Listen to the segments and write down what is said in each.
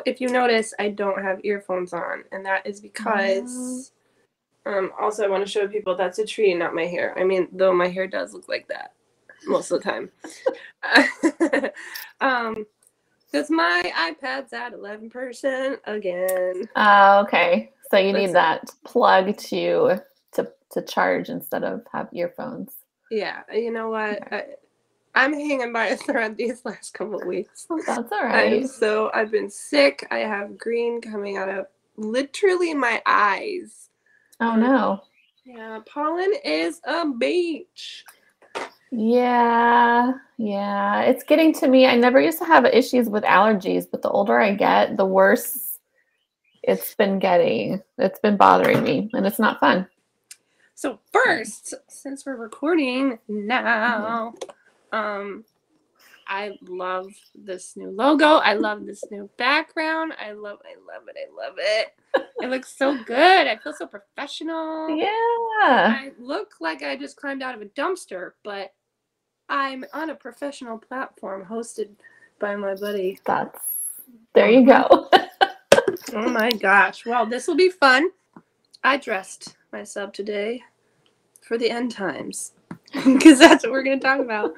So if you notice, I don't have earphones on, and that is because. Um, also, I want to show people that's a tree, not my hair. I mean, though my hair does look like that most of the time. um, because my iPad's at eleven percent again. Oh, okay. So you need that plug to to to charge instead of have earphones. Yeah, you know what? I, I'm hanging by a thread these last couple of weeks. Oh, that's all right. I'm so I've been sick. I have green coming out of literally my eyes. Oh no. Yeah, pollen is a beach. Yeah, yeah. It's getting to me. I never used to have issues with allergies, but the older I get, the worse it's been getting. It's been bothering me, and it's not fun. So first, since we're recording now, um, I love this new logo. I love this new background. I love, I love it. I love it. It looks so good. I feel so professional. Yeah. I look like I just climbed out of a dumpster, but I'm on a professional platform hosted by my buddy. That's there you go. Oh my gosh. Well, this will be fun. I dressed myself today for the end times because that's what we're going to talk about.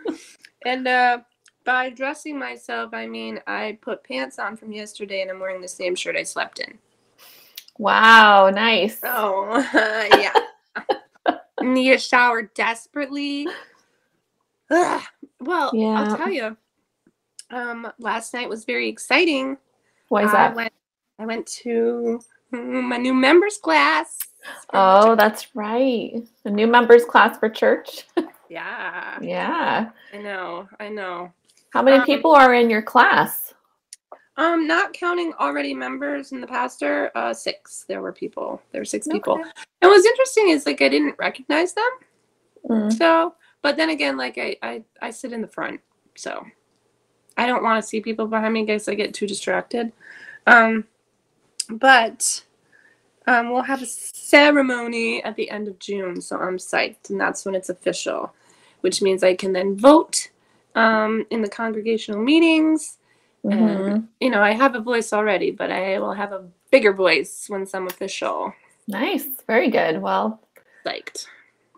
And uh, by dressing myself, I mean I put pants on from yesterday and I'm wearing the same shirt I slept in. wow, nice. Oh, yeah. Need a shower desperately. Ugh. Well, Yeah. I'll tell you. Um, last night was very exciting. Why is I that? went. I went to my new members class. Oh, that's right. A new members class for church. yeah. yeah. I know. I know. How many Um, people are in your class? Um, not counting already members and the pastor, uh, six. There were people. There were six people. Okay. And what's interesting is like I didn't recognize them. Mm. So, but then again, like I, I, I sit in the front, so I don't want to see people behind me in case I get too distracted. Um, but um, we'll have a ceremony at the end of June, so I'm psyched, and that's when it's official, which means I can then vote um, in the congregational meetings. Mhm. And you know, I have a voice already, but I will have a bigger voice once I'm official. Nice. Very good. Well, Psyched.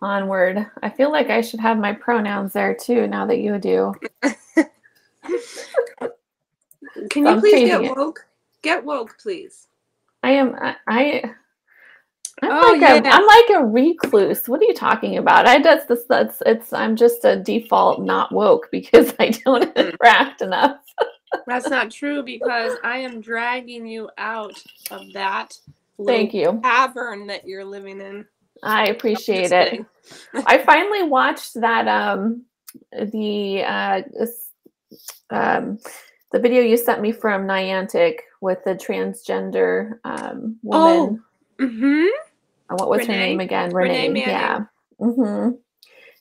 onward. I feel like I should have my pronouns there too now that you do. Can So you I'm please get it. woke? Get woke, please. I am I, I I'm Oh, like a yeah. I'm like a recluse. What are you talking about? I that's this that's it's I'm just a default not woke because I don't Mm. interact enough. That's not true because I am dragging you out of that Thank you. cavern that you're living in. I appreciate it. I finally watched that um the uh um the video you sent me from Niantic with the transgender um woman. Mm-hmm. What was her name again? Renee Renee. yeah. Manning. hmm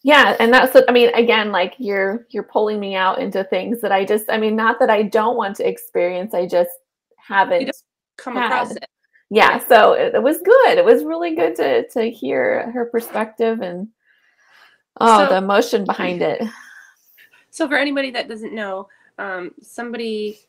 Yeah, and that's what I mean. Again, like you're you're pulling me out into things that I just I mean, not that I don't want to experience. I just haven't. Come Had. across it. Yeah, so it, it was good. It was really good to to hear her perspective and oh, So- the emotion behind it. So for anybody that doesn't know, um, somebody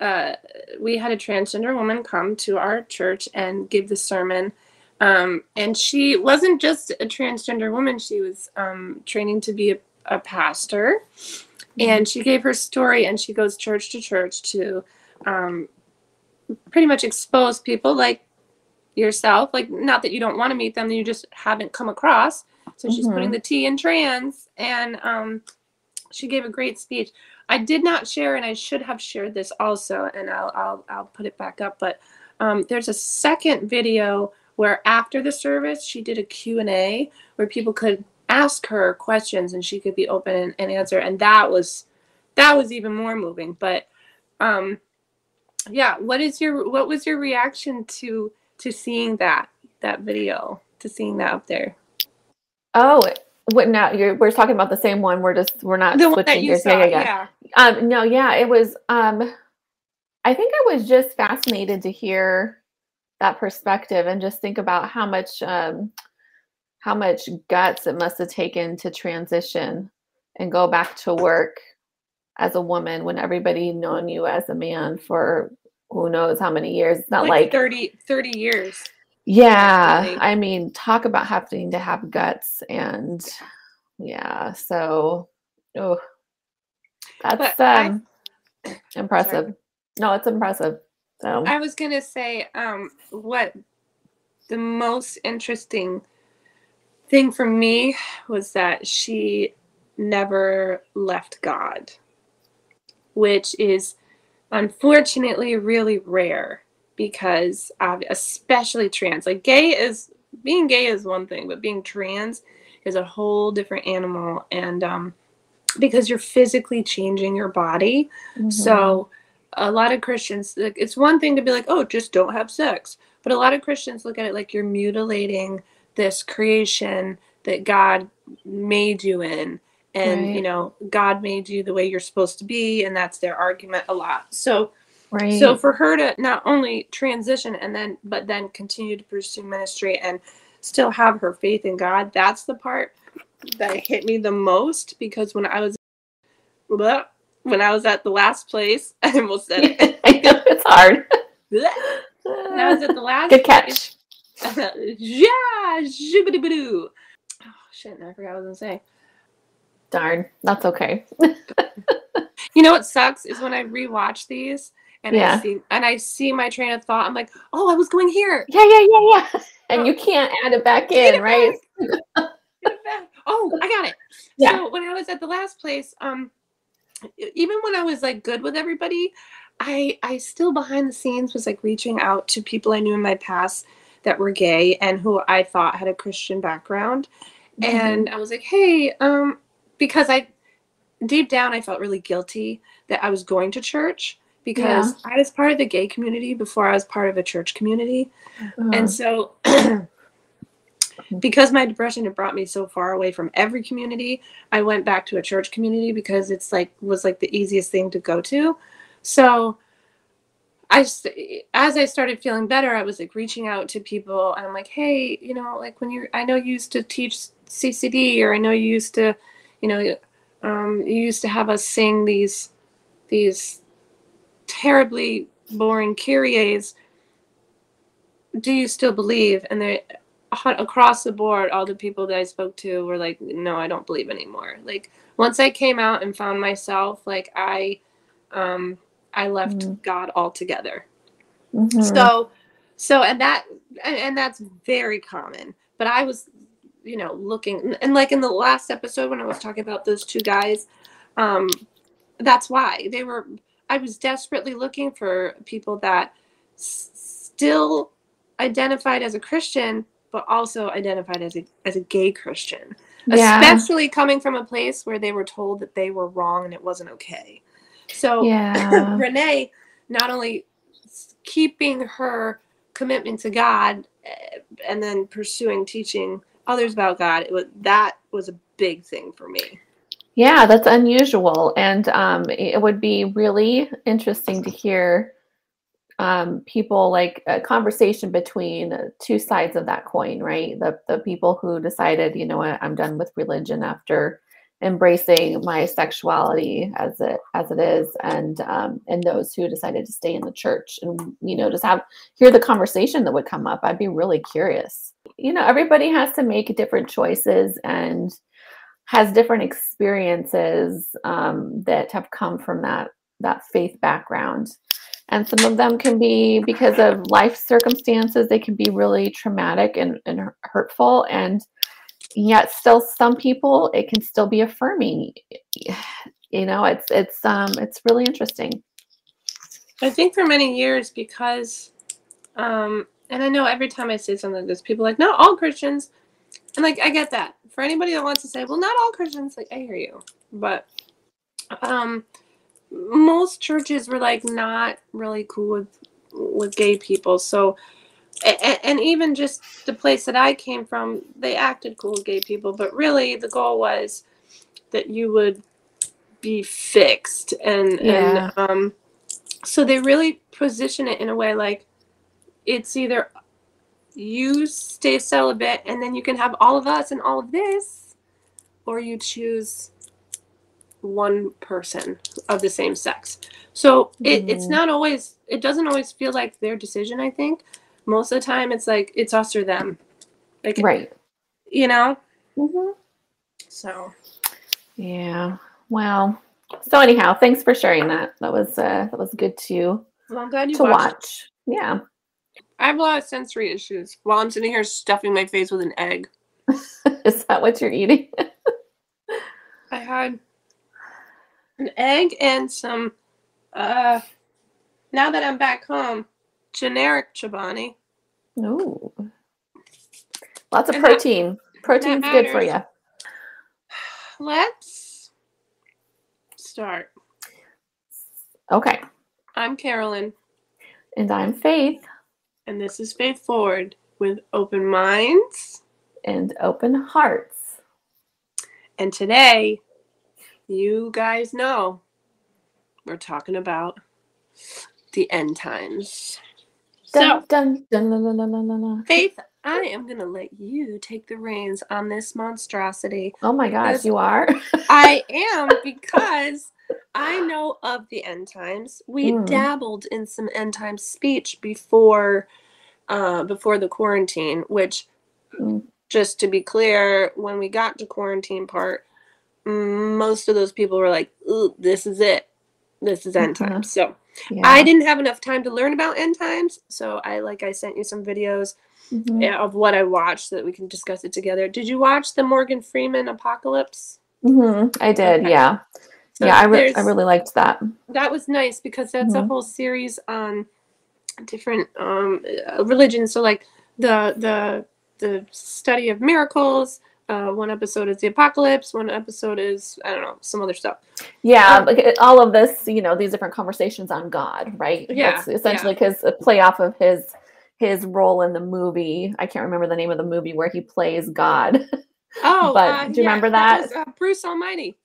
uh, we had a transgender woman come to our church and give the sermon. Um, and she wasn't just a transgender woman, she was um, training to be a, a pastor. And she gave her story and she goes church to church to um, pretty much expose people like yourself. Like, not that you don't want to meet them, you just haven't come across. So she's Mhm. putting the T in trans. And um, she gave a great speech. I did not share, and I should have shared this also, and I'll I'll, I'll put it back up. But um, there's a second video where after the service, she did a Q and A where people could ask her questions, and she could be open and, and answer, and that was that was even more moving. But um, yeah, what is your what was your reaction to to seeing that that video to seeing that up there? Oh, what now? You're we're talking about the same one. We're just we're not The switching gears. saw, yeah. yeah. Um, no, yeah, it was. Um, I think I was just fascinated to hear that perspective and just think about how much, um, how much guts it must have taken to transition and go back to work as a woman when everybody known you as a man for who knows how many years. It's not like, like, 30, 30 years. yeah. Definitely. I mean, talk about having to have guts and yeah. So, oh, that's um impressive. No, it's impressive. So I was gonna say, um, what the most interesting thing for me was that she never left God, which is unfortunately really rare because of, especially trans. Like gay is being gay is one thing, but being trans is a whole different animal, and um, because you're physically changing your body. mhm. So a lot of Christians, like, it's one thing to be like, oh, just don't have sex. But a lot of Christians look at it like you're mutilating this creation that God made you in. And, you know, God made you the way you're supposed to be. And that's their argument a lot. So, right. so for her to not only transition and then, but then continue to pursue ministry and still have her faith in God, that's the part that hit me the most because when I was, when I was at the last place, I almost said it. I know it's hard. when I was at the last Good place- catch. yeah, shibbity-bidoo. Oh shit! I forgot what I was gonna say. Darn, that's okay. You know what sucks is when I rewatch these and Yeah. I see and I see my train of thought. I'm like, oh, I was going here. Yeah, yeah, yeah, yeah. And you can't add it back in, it right? back. It back. Oh, I got it. Yeah. So when I was at the last place, um, even when I was like good with everybody, I I still behind the scenes was like reaching out to people I knew in my past that were gay and who I thought had a Christian background. Mm-hmm. And I was like, hey, um, because I deep down I felt really guilty that I was going to church because I was part of the gay community before I was part of a church community. And so, because my depression had brought me so far away from every community, I went back to a church community because it's like was like the easiest thing to go to. So, I as I started feeling better, I was like reaching out to people, and I'm like, hey, you know, like when you're, I know you used to teach CCD, or I know you used to, you know, um, you used to have us sing these these terribly boring kyries do you still believe? And they across the board, all the people that I spoke to were like, no, I don't believe anymore. Like once I came out and found myself, like I, um, I left Mhm. God altogether. mhm. So, so, and that, and, and that's very common. But I was, you know, looking, and like in the last episode when I was talking about those two guys, um, that's why they were. I was desperately looking for people that s- still identified as a Christian, but also identified as a as a gay Christian, yeah. especially coming from a place where they were told that they were wrong and it wasn't okay. So yeah. Renee, not only keeping her commitment to God eh, and then pursuing teaching others about God, it was, that was a big thing for me. Yeah, that's unusual. And um, it would be really interesting to hear um, people like a conversation between two sides of that coin, right? The, the people who decided, you know what, I'm done with religion after embracing my sexuality as it as it is and um and those who decided to stay in the church and you know just have hear the conversation that would come up. I'd be really curious. You know everybody has to make different choices and has different experiences um, that have come from that that faith background and some of them can be because of life circumstances they can be really traumatic and, and hurtful and yet still some people it can still be affirming you know it's it's um it's really interesting I think for many years because, um, and I know every time I say something like this, people like, not all Christians. And like, I get that. For anybody that wants to say, well, not all Christians, like, I hear you. But um, most churches were like not really cool with with gay people. So, and, and even just the place that I came from, they acted cool with gay people. But really, the goal was that you would be fixed and Yeah. and um so they really position it in a way like it's either you stay celibate and then you can have all of us and all of this or you choose one person of the same sex. So it, it's Mhm. not always it doesn't always feel like their decision, I think. Most of the time it's like it's us or them. Like Right. you know? hmm So Yeah. Well. So anyhow, thanks for sharing that. That was uh that was good to well I'm glad you to watch. Yeah. I have a lot of sensory issues while I'm sitting here stuffing my face with an egg. Is that what you're eating? I had an egg and some uh now that I'm back home, generic Chobani. Ooh. Lots of And that- protein. Protein's good for you. Let's start. Okay. I'm Carolyn, And I'm Faith and this is Faith Forward with open minds. and open hearts. And today, you guys know we're talking about the end times. So, Dun, dun, dun, la. Faith, I am going to let you take the reins on this monstrosity. Oh my gosh, you are? I am because I know of the end times. We Mm. dabbled in some end times speech before uh before the quarantine, which Mm. just to be clear, when we got to quarantine part, most of those people were like, this is it. This is end Mhm. times. So Yeah. I didn't have enough time to learn about end times. So I like I sent you some videos Mhm. of what I watched so that we can discuss it together. Did you watch the Morgan Freeman Apocalypse? Mhm. I did, Okay. yeah. So yeah, I, re- I really liked that. that was nice because that's a Mhm. whole series on different um uh, religions so like the the the study of miracles uh one episode is the apocalypse one episode is i don't know some other stuff Yeah, Um, all of this, you know, these different conversations on God, right? Yeah, That's essentially because a play off of his his role in the movie. I can't remember the name of the movie where he plays God. oh But uh, do you yeah, remember that? was, uh, bruce almighty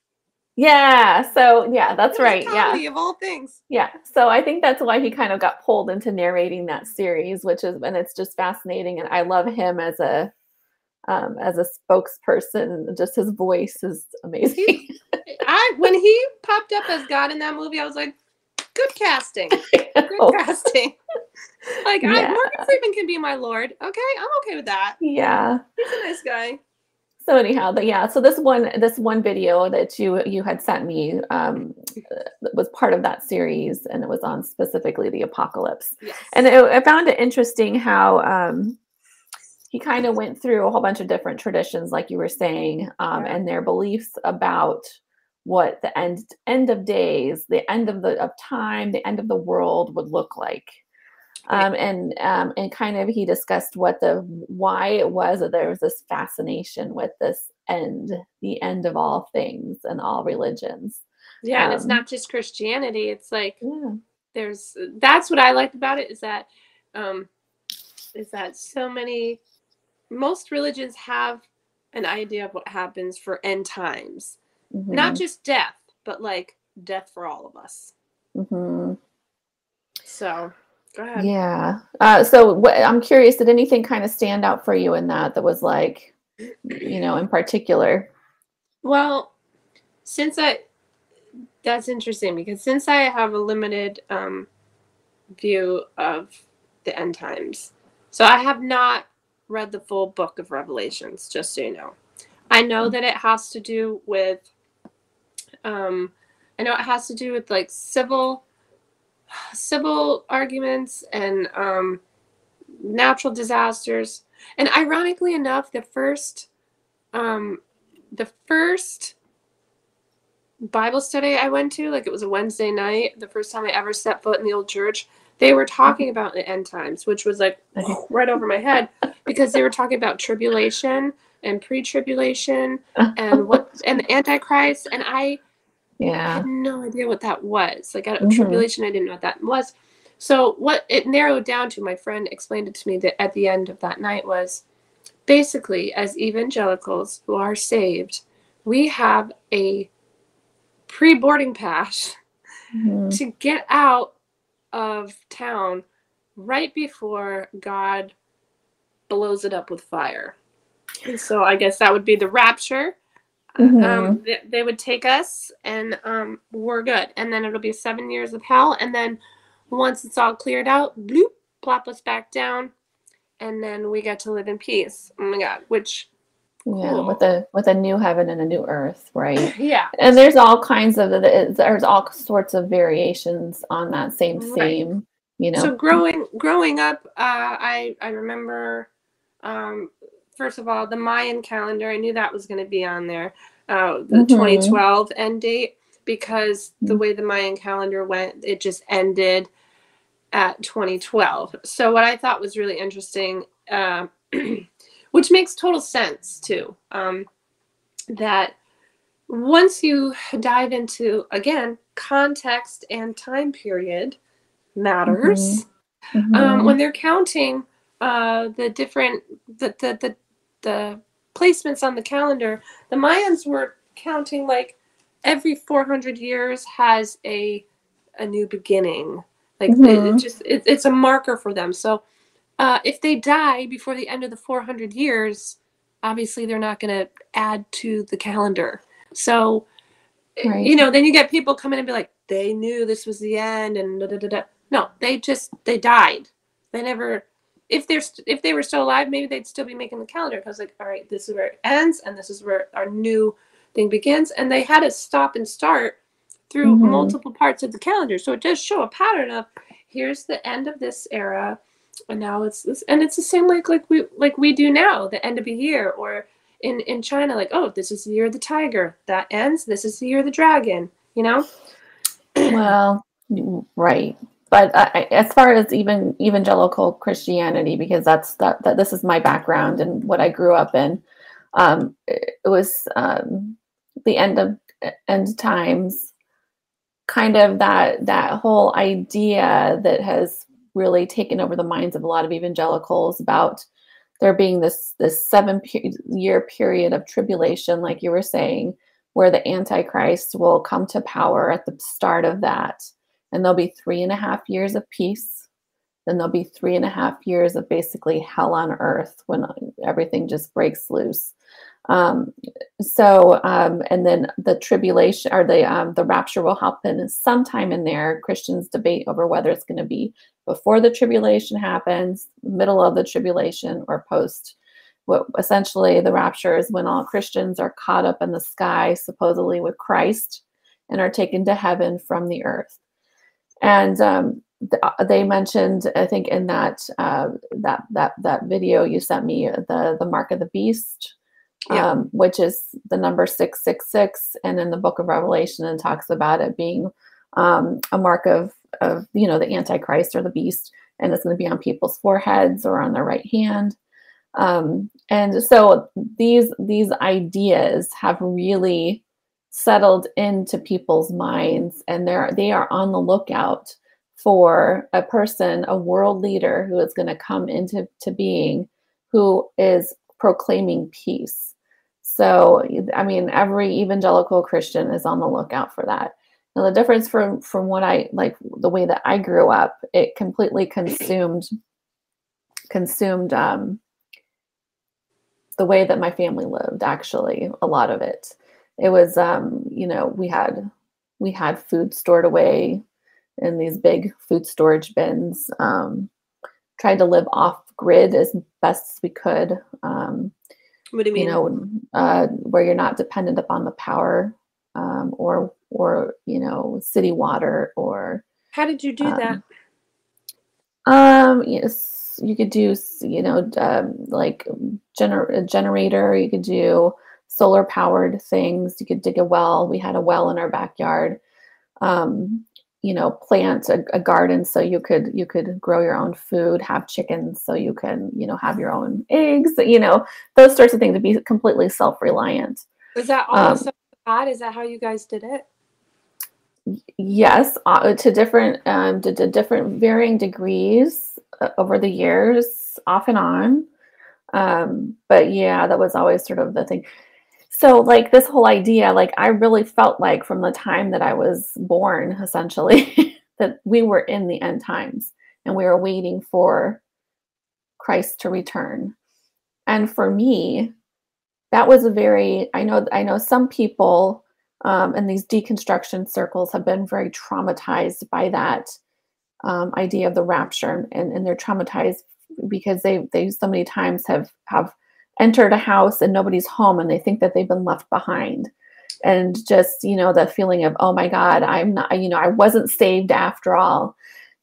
yeah, so yeah, that's right. Yeah. of all things Yeah. So I think that's why he kind of got pulled into narrating that series, which is and it's just fascinating. And I love him as a um as a spokesperson. Just his voice is amazing. i when he popped up as god in that movie i was like good casting good casting like I, morgan freeman can be my lord okay i'm okay with that yeah. he's a nice guy So anyhow, the, yeah. So this one, this one video that you you had sent me um, was part of that series, and it was on specifically the apocalypse. yes And it, I found it interesting how um, he kind of went through a whole bunch of different traditions, like you were saying, um, and their beliefs about what the end end of days, the end of the of time, the end of the world would look like. Um, and um, and kind of he discussed what the why it was that there was this fascination with this end, the end of all things and all religions. Yeah, and it's Um, not just Christianity. It's like Yeah. there's that's what I liked about it is that um is that so many most religions have an idea of what happens for end times. Not just death, but like death for all of us. Mhm. So go ahead. Yeah. Uh, so what, I'm curious, did anything kind of stand out for you in that that was like, you know, in particular? Well, since I that's interesting because since I have a limited um view of the end times. So I have not read the full book of Revelations, just so you know. I know that it has to do with um I know it has to do with like civil civil arguments and um natural disasters. And ironically enough, the first um the first Bible study I went to, like it was a Wednesday night, the first time I ever set foot in the old church, they were talking about the end times, which was like Okay. right over my head because they were talking about tribulation and pre-tribulation and what and the antichrist and I Yeah. had no idea what that was. Like I, Mhm. tribulation, I didn't know what that was. So what it narrowed down to, my friend explained it to me that at the end of that night was basically as evangelicals who are saved, we have a pre-boarding pass Mhm. to get out of town right before God blows it up with fire. And so I guess that would be the rapture. Mhm. Um, they, they would take us, and um, we're good. And then it'll be seven years of hell, and then once it's all cleared out, bloop, plop us back down, and then we get to live in peace. Oh my God! Which, Yeah, Cool. with a with a new heaven and a new earth, right? yeah, And there's all kinds of there's all sorts of variations on that same Right. theme, you know. So growing growing up, uh, I I remember, um, first of all, the Mayan calendar. I knew that was going to be on there, uh, the Mhm. 2012 end date, because the Mhm. way the Mayan calendar went, it just ended at 2012. So what I thought was really interesting, uh, which makes total sense too, um, that once you dive into again context and time period matters um, Mhm. when they're counting uh, the different the, the the the placements on the calendar the mayans were counting like every 400 years has a a new beginning like it- it, Mhm. just it, it's a marker for them so uh, if they die before the end of the 400 years obviously they're not going to add to the calendar so Right. you know then you get people coming and be like they knew this was the end and da, da, da, da. no they just they died they never if they're st- if they were still alive maybe they'd still be making the calendar because like all right this is where it ends and this is where our new thing begins and they had to stop and start through Mhm. multiple parts of the calendar so it does show a pattern of here's the end of this era and now it's this and it's the same like like we like we do now the end of a year or in in china like oh this is the year of the tiger that ends this is the year of the dragon you know well, right. But I, as far as even evangelical Christianity, because that's that, that this is my background and what I grew up in, um, it, it was um, the end of end times, kind of that that whole idea that has really taken over the minds of a lot of evangelicals about there being this this seven pe- year period of tribulation, like you were saying, where the Antichrist will come to power at the start of that. And there'll be three and a half years of peace. Then there'll be three and a half years of basically hell on earth when everything just breaks loose. Um, so, um, and then the tribulation or the um, the rapture will happen sometime in there. Christians debate over whether it's going to be before the tribulation happens, middle of the tribulation, or post what essentially the rapture is when all Christians are caught up in the sky, supposedly with Christ, and are taken to heaven from the earth. And um, they mentioned, I think, in that uh, that that that video you sent me, the the mark of the beast, Yeah. um, which is the number six six six, and in the Book of Revelation, it talks about it being um, a mark of of you know the Antichrist or the beast, and it's going to be on people's foreheads or on their right hand um, and so these these ideas have really settled into people's minds and they're they are on the lookout for a person a world leader who is going to come into to being who is proclaiming peace. So i mean every evangelical christian is on the lookout for that. Now the difference from from what i like the way that i grew up it completely consumed consumed um the way that my family lived actually a lot of it. It was um you know we had we had food stored away in these big food storage bins um tried to live off grid as best as we could um what do you mean you know uh where you're not dependent upon the power um or or you know city water or how did you do um, that um, yes, you could do, you know, um, like gener- a generator. You could do solar powered things. You could dig a well. We had a well in our backyard. Um, you know, plant a, a garden so you could you could grow your own food. Have chickens so you can you know have your own eggs. You know, those sorts of things to be completely self reliant. is that also um, you had is that how you guys did it yes uh, to different um to, to different varying degrees uh, over the years off and on um but yeah that was always sort of the thing so like this whole idea like i really felt like from the time that i was born essentially that we were in the end times and we were waiting for christ to return. And for me that was a very I know I know some people um, in these deconstruction circles have been very traumatized by that um, idea of the rapture, and, and they're traumatized because they they so many times have have entered a house and nobody's home, and they think that they've been left behind, and just you know the feeling of oh my god, I'm not you know I wasn't saved after all,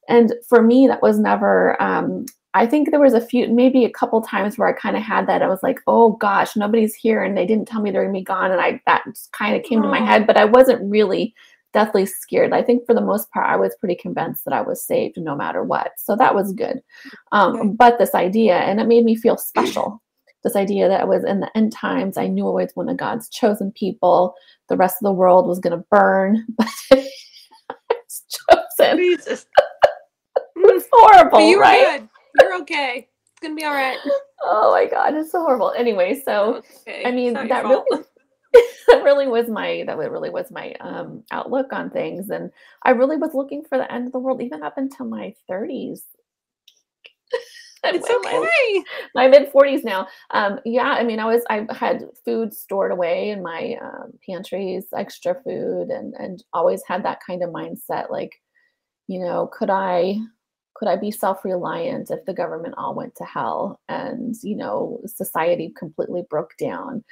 and for me that was never um, I think there was a few, maybe a couple times where I kind of had that. I was like, oh gosh, nobody's here, and they didn't tell me they're gonna be gone, and I that kind of came to my head, but I wasn't really deathly scared. I think for the most part, I was pretty convinced that I was saved no matter what, so that was good. Um, okay. But this idea, and it made me feel special. This idea that I was in the end times, I knew I was one of God's chosen people. The rest of the world was gonna burn, but I was chosen. Jesus. it was horrible, you right? Good. You're okay. It's gonna be all right. Oh my god, it's so horrible. Anyway, so okay. I mean that really that really was my that really was my um outlook on things. And I really was looking for the end of the world even up until my 30s. It's okay. My, my mid 40s now. Um, yeah, I mean, I was I had food stored away in my um, pantries, extra food, and and always had that kind of mindset. Like, you know, could I could I be self-reliant if the government all went to hell and you know society completely broke down?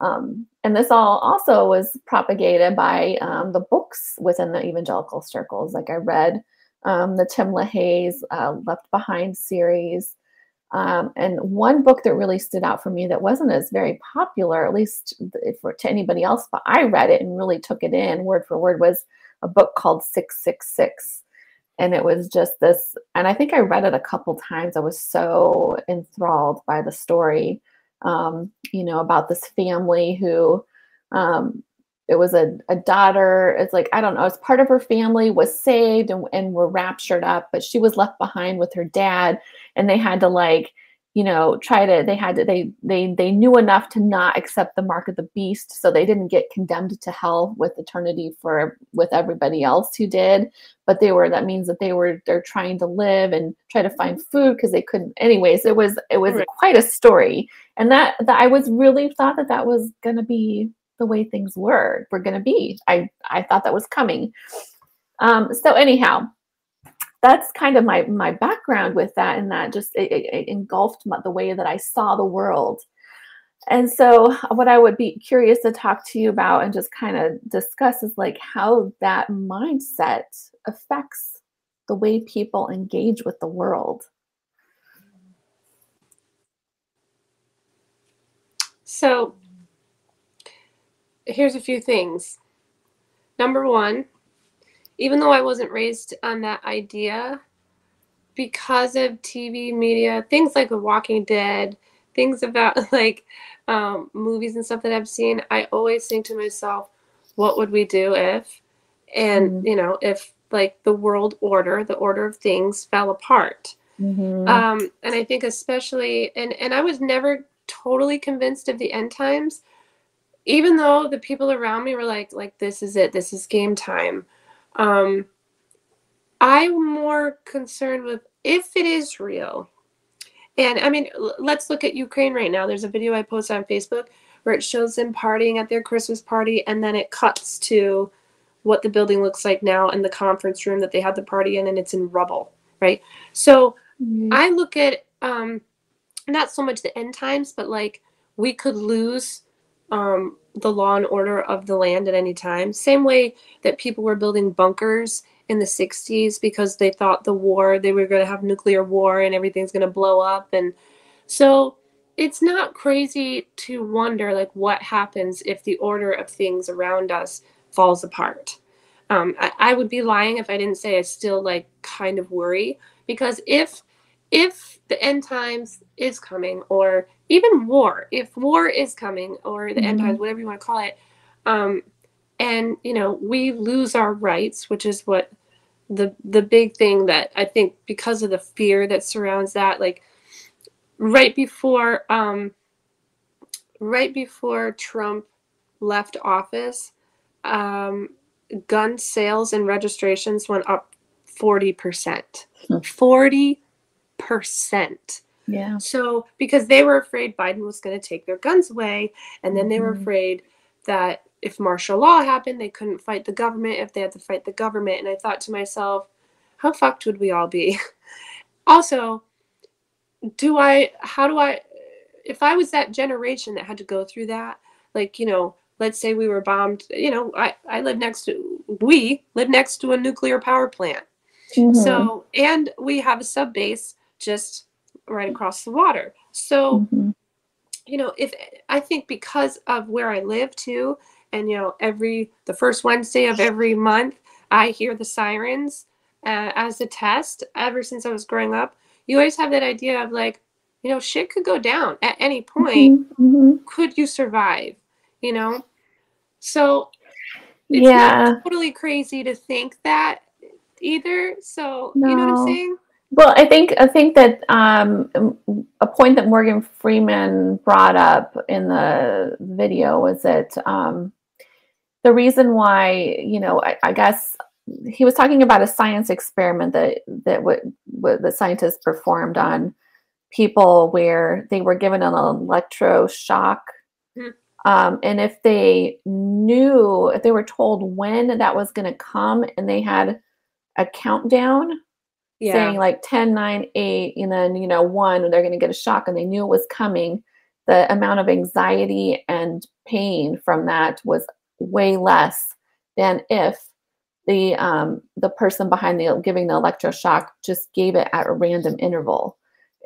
Um, and this all also was propagated by um, the books within the evangelical circles. Like I read um, the Tim LaHaye's uh, Left Behind series. Um, and one book that really stood out for me that wasn't as very popular, at least for, to anybody else, but I read it and really took it in word for word, was a book called 666 and it was just this and i think i read it a couple times i was so enthralled by the story um, you know about this family who um, it was a, a daughter. It's like i don't know as part of her family was saved and, and were raptured up but she was left behind with her dad. And they had to like you know try to they had to they they they knew enough to not accept the mark of the beast so they didn't get condemned to hell with eternity for with everybody else who did. But they were that means that they were they're trying to live and try to find food because they couldn't anyways it was it was right. quite a story. And that that i was really thought that that was going to be the way things were were going to be. I i thought that was coming. Um so anyhow that's kind of my my background with that and that just it, it engulfed my, the way that i saw the world. And so what i would be curious to talk to you about and just kind of discuss is like how that mindset affects the way people engage with the world. So here's a few things number one even though I wasn't raised on that idea, because of TV media, things like The Walking Dead, things about like um, movies and stuff that I've seen, I always think to myself, what would we do if, and mm-hmm. you know, if like the world order, the order of things fell apart. Mm-hmm. Um, and I think especially, and and I was never totally convinced of the end times, even though the people around me were like, like this is it, this is game time. Um, I'm more concerned with if it is real. And I mean, let's look at Ukraine right now. There's a video I posted on Facebook where it shows them partying at their Christmas party, and then it cuts to what the building looks like now and the conference room that they had the party in, and it's in rubble, right? So mm-hmm. I look at um, not so much the end times, but like we could lose um, the law and order of the land at any time. Same way that people were building bunkers in the 60s because they thought the war, they were going to have nuclear war and everything's going to blow up. And so it's not crazy to wonder like what happens if the order of things around us falls apart. Um, I, I would be lying if I didn't say I still like kind of worry because if if the end times is coming or even war if war is coming or the mm-hmm. end times whatever you want to call it um, and you know we lose our rights which is what the the big thing that i think because of the fear that surrounds that like right before um right before trump left office um gun sales and registrations went up 40% 40% Yeah. So, because they were afraid Biden was going to take their guns away, and then they were Mhm. afraid that if martial law happened, they couldn't fight the government if they had to fight the government. And I thought to myself, how fucked would we all be? also, do I, how do I, if I was that generation that had to go through that, like, you know, let's say we were bombed, you know, I, I live next to, we live next to a nuclear power plant. Mhm. So, and we have a sub base just right across the water. So, Mhm. you know, if I think because of where I live too, and you know, every the first Wednesday of every month, I hear the sirens uh, as a test. Ever since I was growing up, you always have that idea of like, you know, shit could go down at any point. Mhm. Mhm. Could you survive? You know, so it's Yeah. not totally crazy to think that either. So you know what I'm saying? Well, I think I think that um, a point that Morgan Freeman brought up in the video was that um, the reason why you know I, I guess he was talking about a science experiment that that what what the scientists performed on people where they were given an electroshock. Hmm. Um, and if they knew, if they were told when that was going to come and they had a countdown, saying like 10 9 8 and then you know 1 they're going to get a shock and they knew it was coming. The amount of anxiety and pain from that was way less than if the um the person behind the giving the electroshock just gave it at a random interval.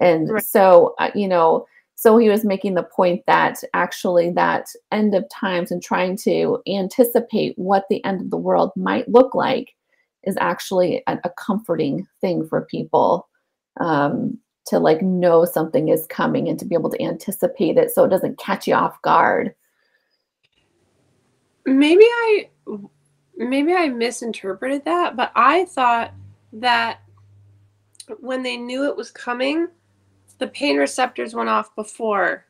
And Right. so uh, you know so he was making the point that actually that end of times and trying to anticipate what the end of the world might look like is actually a, a comforting thing for people um, to like know something is coming and to be able to anticipate it so it doesn't catch you off guard. maybe i maybe i misinterpreted that but i thought that when they knew it was coming the pain receptors went off before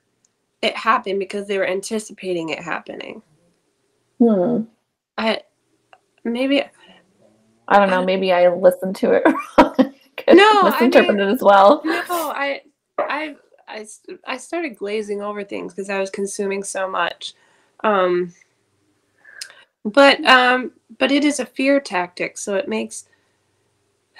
it happened because they were anticipating it happening Hmm. i maybe I don't know. Maybe I listened to it wrong. No, I mean- as well. no i i i, I started glazing over things because i was consuming so much um but um but it is a fear tactic so it makes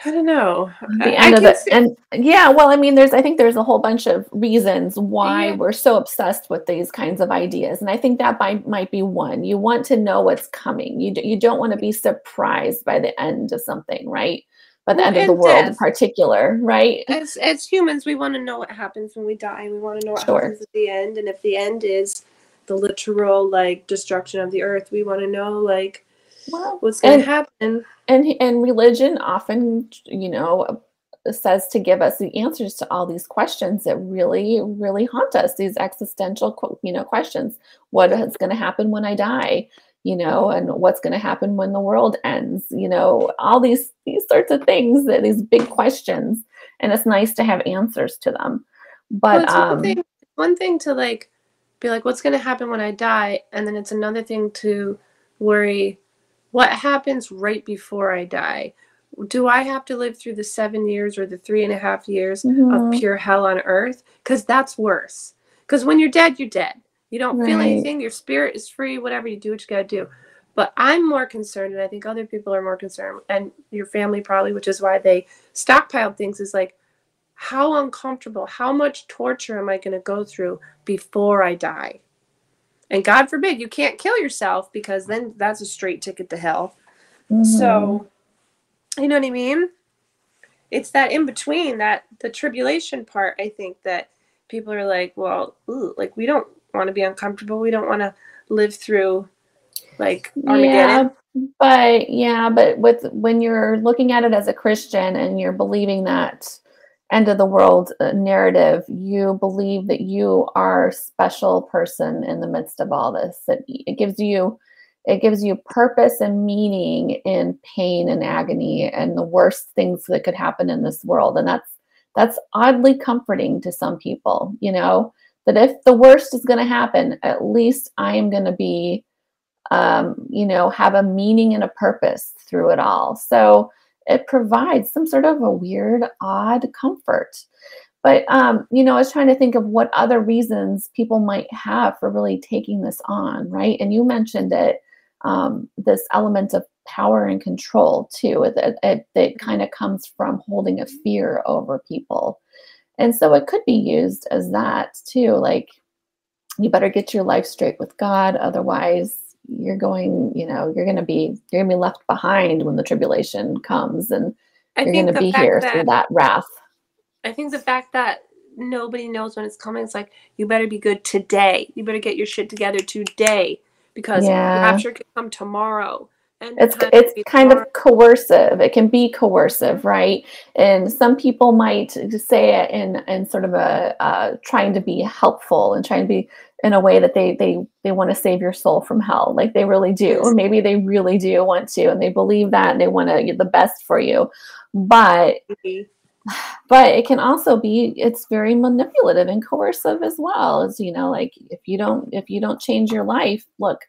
i don't know. The I- I end of the see- and yeah well i mean there's i think there's a whole bunch of reasons why Yeah. we're so obsessed with these kinds of ideas and i think that might, might be one. You want to know what's coming. You, d- you don't want to be surprised by the end of something right? By the Well, end of the world in particular right? As as humans we want to know what happens when we die. We want to know what Sure. happens at the end and if the end is the literal like destruction of the earth we want to know like well what's going to happen. and and religion often you know says to give us the answers to all these questions that really really haunt us these existential you know questions. What is going to happen when i die you know and what's going to happen when the world ends you know all these these sorts of things that these big questions. And it's nice to have answers to them. Well, but one um thing one thing to like be like what's going to happen when i die? And then it's another thing to worry what happens right before i die? Do i have to live through the seven years or the three and a half years mhm, of pure hell on earth? Because that's worse. Because when you're dead you're dead. You don't feel anything. Your spirit is free. Whatever you do what you got to do. But i'm more concerned and i think other people are more concerned and your family probably which is why they stockpiled things is like how uncomfortable how much torture am i going to go through before i die and god forbid you can't kill yourself because then that's a straight ticket to hell mhm. so, you know what I mean? It's that in between, that the tribulation part, I think that people are like, well, ooh, like we don't want to be uncomfortable. We don't want to live through like Armageddon. Yeah, but yeah, but with when you're looking at it as a Christian and you're believing that end of the world uh, narrative, you believe that you are a special person in the midst of all this. That it gives you it gives you purpose and meaning in pain and agony and the worst things that could happen in this world. And that's that's oddly comforting to some people, you know, that if the worst is going to happen, at least I am going to be um, you know, have a meaning and a purpose through it all. So it provides some sort of a weird, odd comfort. But um, you know, I was trying to think of what other reasons people might have for really taking this on, right? And you mentioned it, um, this element of power and control too. It, it kind of comes from holding a fear over people, and so it could be used as that too. Like, you better get your life straight with God, otherwise you're going, you know, you're going to be you're going to be left behind when the tribulation comes, and I you're going to be here that through that wrath. I think the fact that nobody knows when it's coming, it's like you better be good today. You better get your shit together today because Yeah. rapture could come tomorrow. And it's it's kind of coercive it can be coercive right and some people might say it in in sort of a uh, trying to be helpful and trying to be in a way that they they they want to save your soul from hell. Like they really do. Or maybe they really do want to and they believe that and they want to get the best for you. But mm-hmm. but it can also be it's very manipulative and coercive as well. As you know like if you don't if you don't change your life look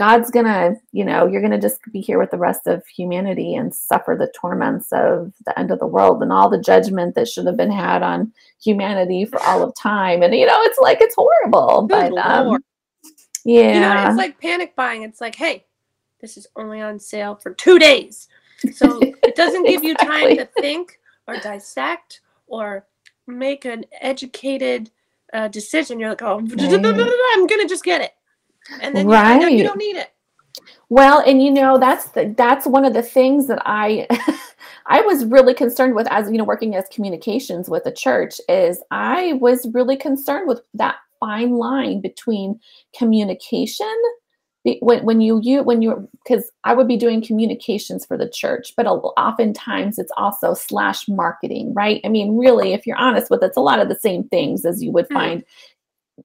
god's gonna you know you're gonna just be here with the rest of humanity and suffer the torments of the end of the world and all the judgment that should have been had on humanity for all of time and you know it's like it's horrible Good but um yeah You know, it's like panic buying. It's like, hey, this is only on sale for two days. So it doesn't give you time to think or dissect or make an educated uh, decision. You're like, oh, I'm going to just get it. And then you find you Right. don't need it. Well, and you know that's the, that's one of the things that I I was really concerned with as you know working as communications with the church is I was really concerned with that fine line between communication when when you you when you because I would be doing communications for the church, but oftentimes it's also slash marketing, right? I mean, really, if you're honest with it, it's a lot of the same things as you would find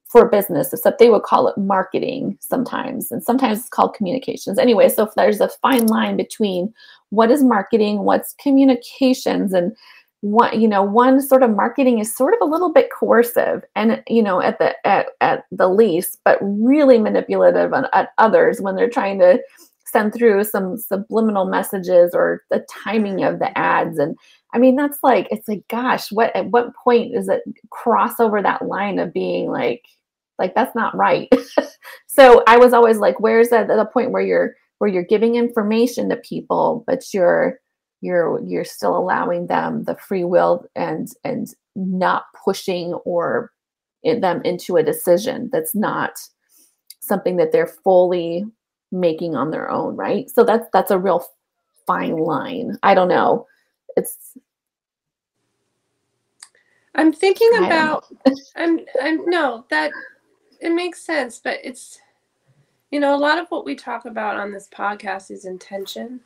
for business, except they would call it marketing sometimes, and sometimes it's called communications. Anyway, so if there's a fine line between what is marketing, what's communications, and what you know, one sort of marketing is sort of a little bit coercive, and you know, at the at, at the least, but really manipulative on, at others when they're trying to send through some subliminal messages or the timing of the ads and I mean, that's like, it's like, gosh, what, at what point is it cross over that line of being like, like, that's not right. so I was always like, where's that, the point where you're, where you're giving information to people, but you're, you're, you're still allowing them the free will and, and not pushing or it, them into a decision that's not something that they're fully making on their own. Right. So that's, that's a real fine line. I don't know. It's, I'm thinking about I'm I'm no, that it makes sense, but it's you know, a lot of what we talk about on this podcast is intention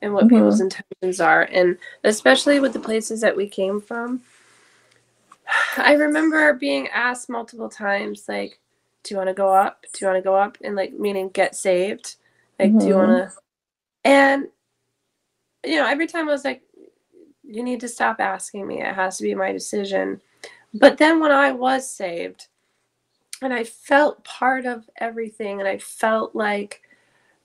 and what people's intentions are and especially with the places that we came from. I remember being asked multiple times like do you want to go up? Do you want to go up? And like meaning get saved. Like do you Mhm. want to and you know, every time I was like you need to stop asking me. It has to be my decision. But then when I was saved and I felt part of everything and I felt like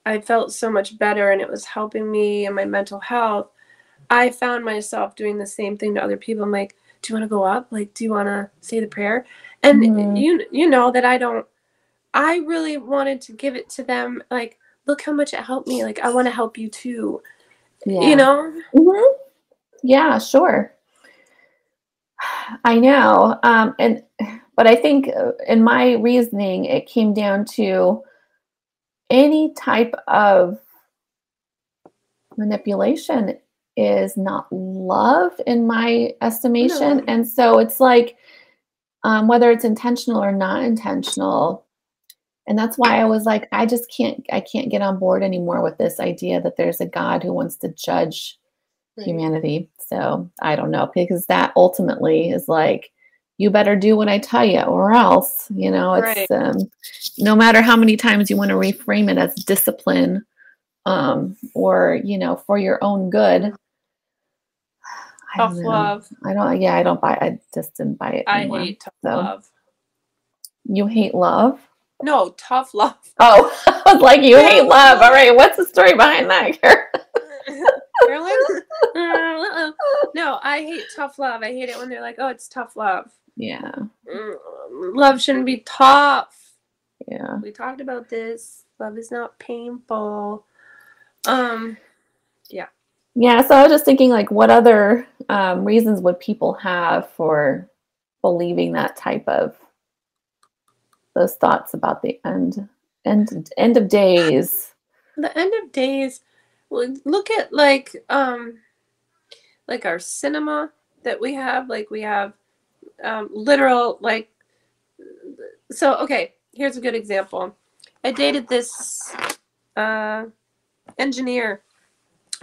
I felt so much better and it was helping me and my mental health, I found myself doing the same thing to other people. I'm like, do you want to go up? Like, do you want to say the prayer? And Mhm. you you know that I don't I really wanted to give it to them like look how much it helped me. Like I want to help you too. yeah. You know? Mhm. Yeah, sure. I know. Um, and but I think uh, in my reasoning, it came down to any type of manipulation is not love in my estimation. No. And so it's like um, whether it's intentional or not intentional. And that's why I was like, I just can't, I can't get on board anymore with this idea that there's a God who wants to judge humanity. So I don't know because that ultimately is like you better do what I tell you or else, you know, it's um no matter how many times you want to reframe it as discipline um or, you know, for your own good. I Tough don't love. I don't yeah, I don't buy I just didn't buy it. I anymore. hate tough so. love. You hate love? No, tough love. Oh, I was like, you hate love. All right, what's the story behind that? Carolyn? no, I hate tough love. I hate it when they're like, "Oh, it's tough love." Yeah. Mm, Love shouldn't be tough. Yeah. We talked about this. Love is not painful. Um, Yeah. Yeah, so I was just thinking, like, what other um, reasons would people have for believing that type of those thoughts about the end, end, end of days? the end of days. Look at like um, like our cinema that we have. Like we have um, literal like. So okay, here's a good example. I dated this uh, engineer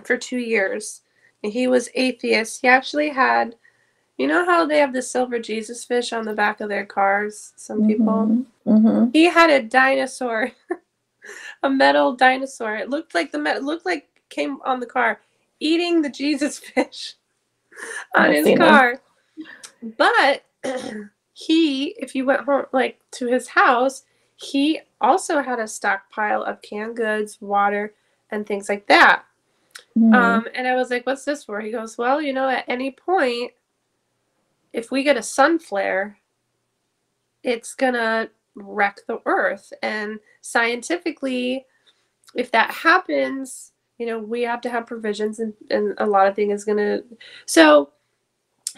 for two years. And he was atheist. He actually had, you know how they have the silver Jesus fish on the back of their cars? Some people. hmm He had a dinosaur, a metal dinosaur. It looked like the met- looked like came on the car, eating the Jesus fish on I've his car. But he, if you went home like to his house, he also had a stockpile of canned goods, water, and things like that. Mm-hmm. Um, and I was like, "What's this for?" He goes, "Well, you know, at any point, if we get a sun flare, it's gonna wreck the Earth. And scientifically, if that happens, you know, we have to have provisions, and, and a lot of things is gonna. So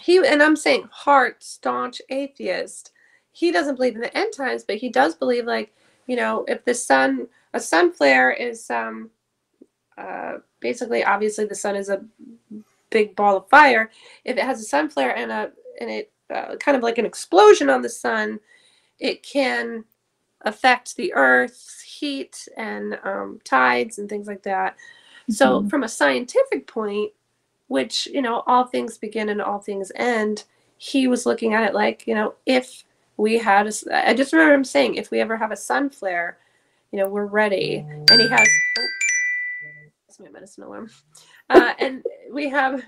he and I'm saying heart staunch atheist. He doesn't believe in the end times, but he does believe, like, you know, if the sun, a sun flare is um, uh, basically obviously the sun is a big ball of fire if it has a sun flare and a and it uh, kind of like an explosion on the sun it can affect the earth's heat and um, tides and things like that so Mhm. from a scientific point which you know all things begin and all things end he was looking at it like you know if we had a, I just remember him saying if we ever have a sun flare you know we're ready. And he has oh, that's my medicine alarm. Uh, and we have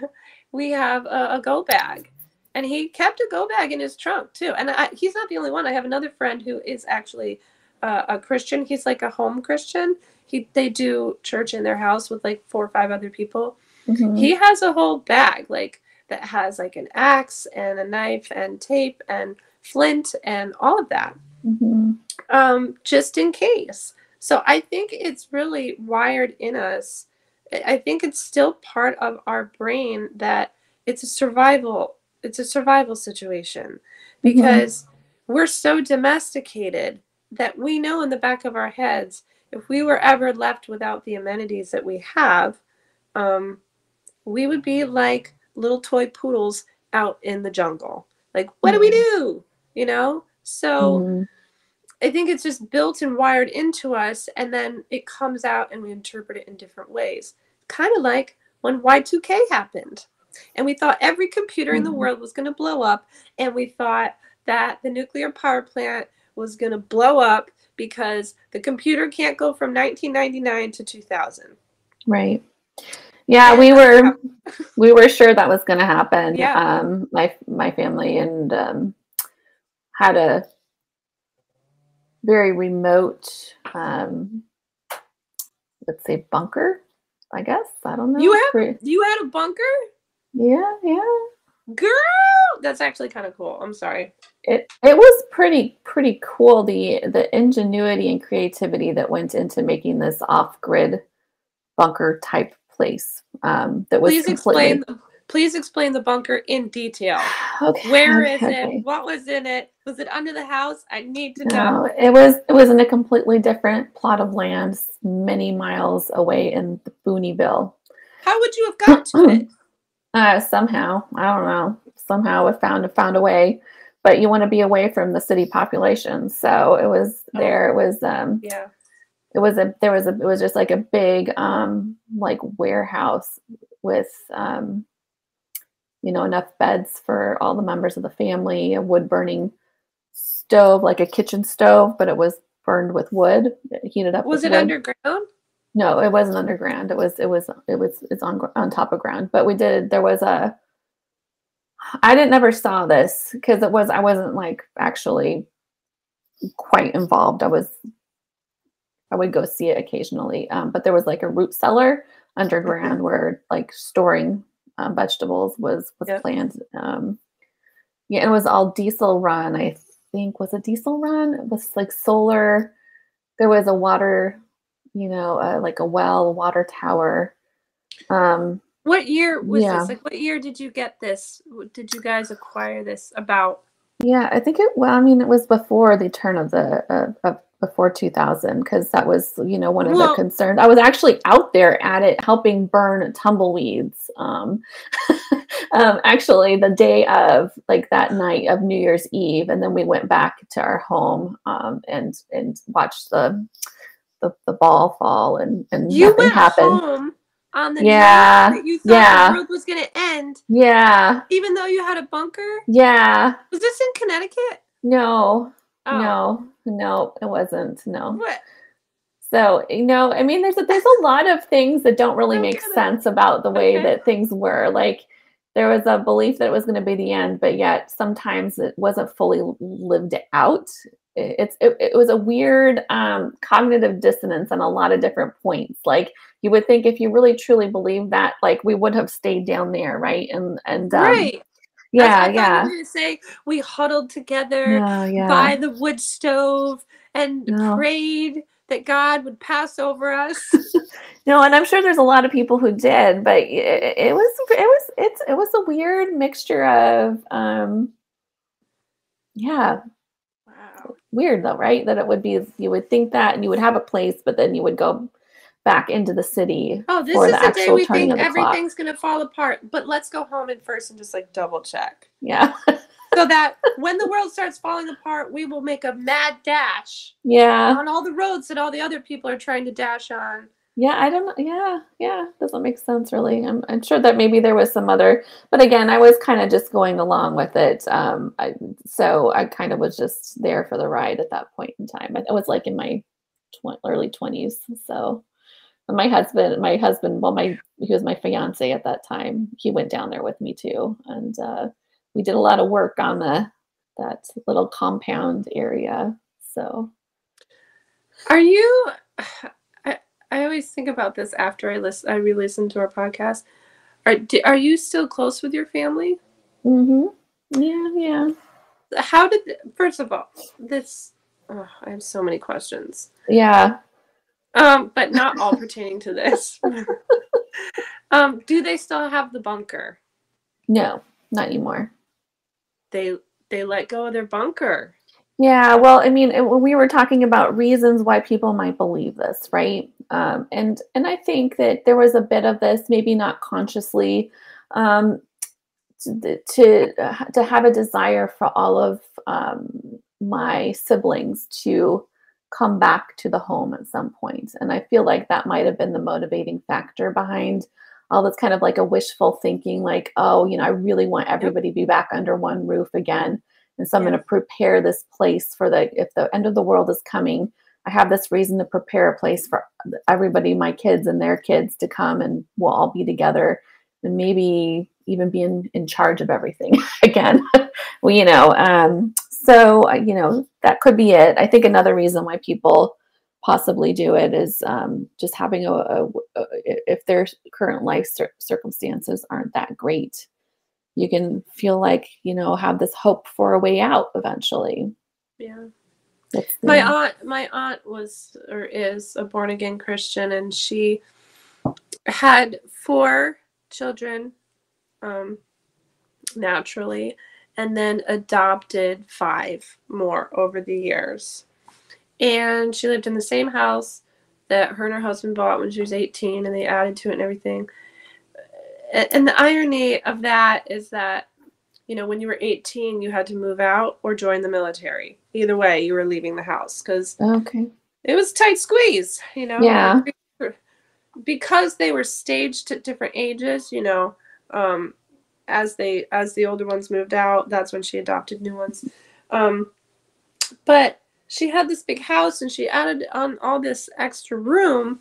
we have a, a go bag. And he kept a go bag in his trunk too. And I, he's not the only one. I have another friend who is actually uh, a christian. He's like a home christian he they do church in their house with like four or five other people Mhm. he has a whole bag like that has like an axe and a knife and tape and flint and all of that Mhm. um, just in case. So I think it's really wired in us. I I think it's still part of our brain that it's a survival. It's a survival situation because we're so domesticated that we know in the back of our heads if we were ever left without the amenities that we have, um, we would be like little toy poodles out in the jungle. Like, what do we do? You know? So. Mhm. I think it's just built and wired into us, and then it comes out and we interpret it in different ways. Kind of like when Y2K happened. And we thought every computer in the Mhm. world was going to blow up, and we thought that the nuclear power plant was going to blow up because the computer can't go from 1999 to 2000. Right. Yeah, we were we were sure that was going to happen. Yeah. Um, my my family and um, had a very remote, um, let's say bunker. I guess I don't know. You have- You had a bunker? yeah, yeah. Girl! That's actually kind of cool. I'm sorry. It it was pretty pretty cool the the ingenuity and creativity that went into making this off grid bunker type place. Um, that was Please completely explain. Please explain the bunker in detail. Okay. Where is okay. it? What was in it? Was it under the house? I need to know. It was it was in a completely different plot of land, many miles away in the Booneyville. How would you have got to it? Uh, somehow, I don't know. Somehow, I found found a way, but you want to be away from the city population. So it was Oh. there. It was um, Yeah. it was a there was a it was just like a big um like warehouse with um you know enough beds for all the members of the family a wood burning stove like a kitchen stove but it was burned with wood heated up Was it wood. underground? No it wasn't underground it was it was it was it's on on top of ground but we did there was a i didn't never saw this because it was i wasn't like actually quite involved i was i would go see it occasionally um, but there was like a root cellar underground where like storing um, vegetables was was Yep. planned. Um, yeah, it was all diesel run. I think was a diesel run? It was like solar. There was a water, you know, uh, like a well water tower. Um, What year was Yeah. this? Like, what year did you get this? Did you guys acquire this? About Yeah, I think it. Well, I mean, it was before the turn of the uh, of before 2000 because that was you know one of Well- the concerns. I was actually out there at it helping burn tumbleweeds. Um, um, actually, the day of like that night of New Year's Eve, and then we went back to our home um, and and watched the the, the ball fall and and you nothing happened. on the Yeah, night that you thought yeah. the world was going to end, Yeah, even though you had a bunker. yeah. Was this in Connecticut? No, Oh, no, no, it wasn't. No. What? So, you know, I mean, there's a, there's a lot of things that don't really make it. sense about the way Okay. that things were. Like, there was a belief that it was going to be the end, but yet sometimes it wasn't fully lived out. It- It's it, it was a weird um, cognitive dissonance on a lot of different points. Like, you would think if you really truly believe that, like, we would have stayed down there, right? And and um, right. yeah, yeah, to say we huddled together yeah, yeah. by the wood stove and No. prayed that God would pass over us. No, and I'm sure there's a lot of people who did, but it, it was it was it's it was a weird mixture of um yeah. Weird though, right? That it would be you would think that and you would have a place, but then you would go back into the city. Oh, this is the the, day we think everything's going to fall apart. But let's go home and first and just like double check. Yeah. so that when the world starts falling apart, we will make a mad dash Yeah. on all the roads that all the other people are trying to dash on. Yeah, I don't know. Yeah, yeah, doesn't make sense really. I'm, I'm sure that maybe there was some other, but again, I was kind of just going along with it. Um, I, so I kind of was just there for the ride at that point in time. I, was like in my tw- early 20s. So my husband, my husband, well, my he was my fiance at that time. He went down there with me too, and uh, we did a lot of work on the that little compound area. So Are you? I, always think about this after I listen. I re-listen to our podcast. Are are you still close with your family? Mm-hmm. yeah, yeah, How did? First of all, this. Oh, I have so many questions. yeah. Um, but not all pertaining to this. um, do they still have the bunker? No, not anymore. They they let go of their bunker. Yeah, well, I mean, we were talking about reasons why people might believe this, right? Um, and and I think that there was a bit of this, maybe not consciously, um, to to, uh, to have a desire for all of um, my siblings to come back to the home at some point, and I feel like that might have been the motivating factor behind all this kind of like a wishful thinking, like, oh, you know, I really want everybody to be back under one roof again. And so I'm going to prepare this place for the, if the end of the world is coming, I have this reason to prepare a place for everybody, my kids and their kids to come and we'll all be together and maybe even be in, in charge of everything again. well, you know, um, so, uh, you know, that could be it. I think another reason why people possibly do it is um, just having a, a, a, if their current life cir- circumstances aren't that great, you can feel like you know have this hope for a way out eventually. Yeah. That's My aunt my aunt was or is a born again Christian and she had four children um naturally and then adopted five more over the years. And she lived in the same house that her and her husband bought when she was 18 and they added to it and everything. And the irony of that is that you know when you were 18 you had to move out or join the military. Either way you were leaving the house cuz okay. it was tight squeeze, you know. Yeah. Because they were staged at different ages, you know, um, as they as the older ones moved out, that's when she adopted new ones. Um, but she had this big house and she added on all this extra room,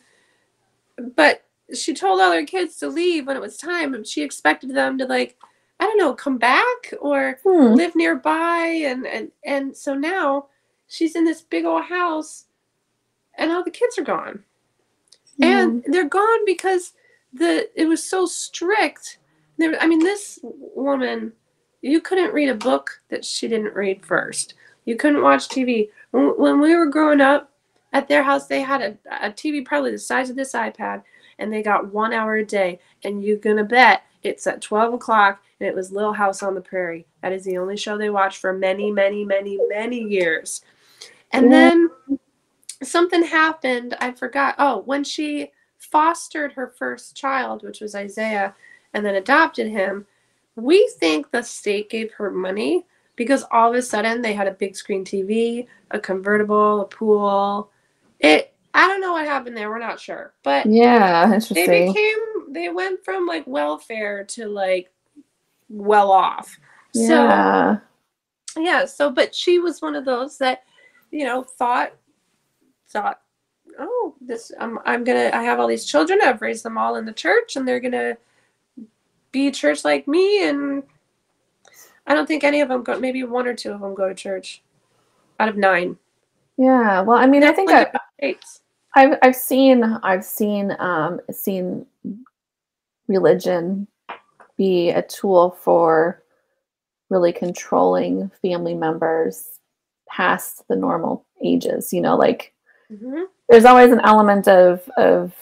but she told all her kids to leave when it was time, and she expected them to like, I don't know, come back or Hmm. live nearby and and and so now she's in this big old house and all the kids are gone Hmm. and they're gone because the it was so strict there i mean this woman you couldn't read a book that she didn't read first you couldn't watch tv when, when we were growing up at their house they had a, a tv probably the size of this ipad and they got one hour a day. And you're gonna bet it's at 12 o'clock and it was little house on the prairie. That is the only show they watched for many many many many years. And then something happened i forgot. Oh when she fostered her first child which was isaiah and then adopted him we think the state gave her money because all of a sudden they had a big screen tv a convertible a pool. It i don't know what happened there we're not sure but Yeah, interesting. they became they went from like welfare to like well off so yeah. yeah so but she was one of those that you know thought thought oh this um, i'm gonna i have all these children i've raised them all in the church and they're gonna be church like me and i don't think any of them go maybe one or two of them go to church out of nine Yeah. Well, I mean, I think I, States. I've I've seen I've seen um seen religion be a tool for really controlling family members past the normal ages. You know, like Mhm. there's always an element of of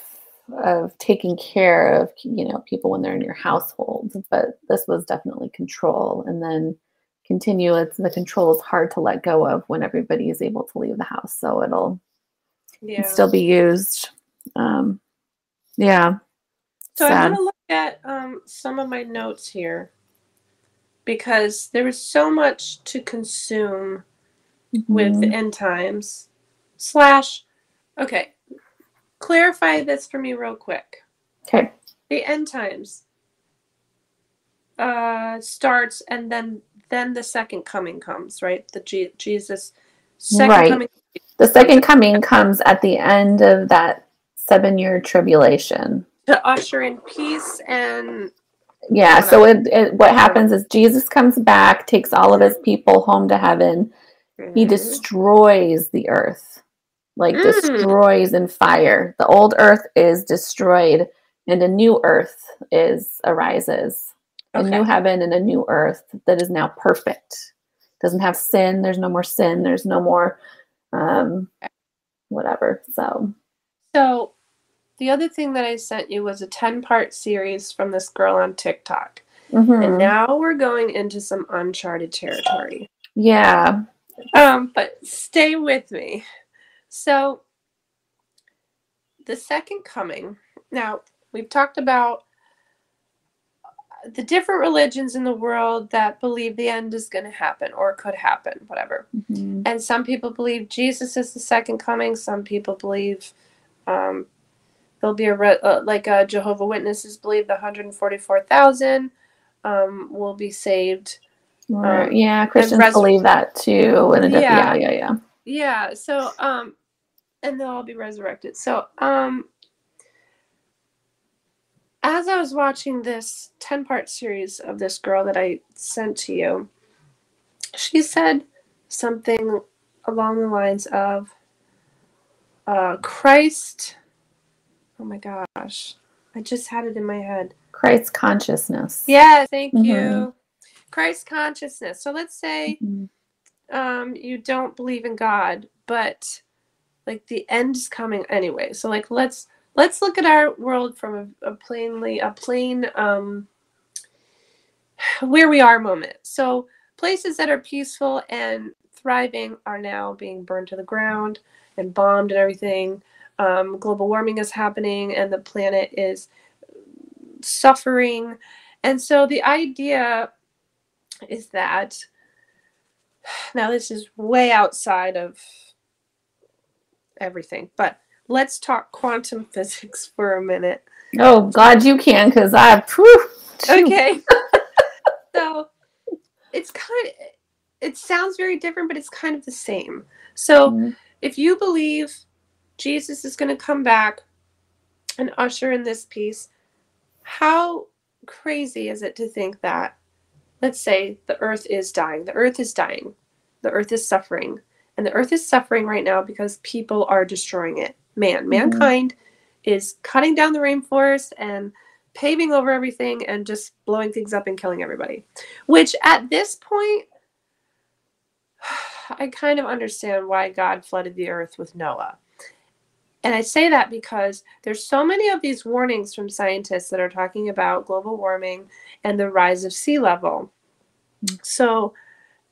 of taking care of you know people when they're in your household, but this was definitely control, and then continue. It's the control is hard to let go of when everybody is able to leave the house, so it'll yeah can still be used. Um, yeah. So I want to look at um, some of my notes here because there was so much to consume with Mhm. the end times. Slash, okay, clarify this for me real quick. Okay. The end times uh, starts, and then then the second coming comes, right? The Je- Jesus second Right. coming. The second coming comes at the end of that seven year tribulation. to usher in peace and Yeah. So it, it what happens is Jesus comes back, takes all of his people home to heaven. He Mhm. destroys the earth, like Mm. destroys in fire. The old earth is destroyed, and a new earth is arises. A new heaven and a new earth that is now perfect. Doesn't have sin. There's no more sin. There's no more um whatever. So So, the other thing that I sent you was a 10 part series from this girl on TikTok. mhm. And now we're going into some uncharted territory. yeah. Um, but stay with me. So, the second coming. Now, we've talked about the different religions in the world that believe the end is going to happen or could happen, whatever. Mhm. And some people believe Jesus is the second coming. Some people believe um, there'll be a re- uh, like uh, Jehovah Witnesses believe the 144,000 um, will be saved. Or- Um, yeah, Christians resur- believe that too. And Yeah. yeah, yeah, yeah. Yeah. So um, and they'll all be resurrected. So um, as I was watching this 10 part series of this girl that I sent to you, she said something along the lines of uh, Christ. Oh my gosh. I just had it in my head. Christ consciousness. Yes, thank Mhm. you. Christ consciousness. So let's say Mhm. um, you don't believe in God, but like the end is coming anyway. So like let's let's look at our world from a, a plainly a plain um, where we are moment. So places that are peaceful and thriving are now being burned to the ground and bombed and everything. Um, global warming is happening and the planet is suffering. And so the idea is that now this is way outside of everything, but let's talk quantum physics for a minute. Oh, God, you can because I. Whew, Okay. so it's kind of it sounds very different, but it's kind of the same. So Mhm. if you believe Jesus is going to come back and usher in this peace, how crazy is it to think that, let's say, the earth is dying? The earth is dying. The earth is suffering. And the earth is suffering right now because people are destroying it. Man, Mhm. mankind is cutting down the rainforest and paving over everything and just blowing things up and killing everybody. Which at this point, I kind of understand why God flooded the earth with Noah. And I say that because there's so many of these warnings from scientists that are talking about global warming and the rise of sea level. So,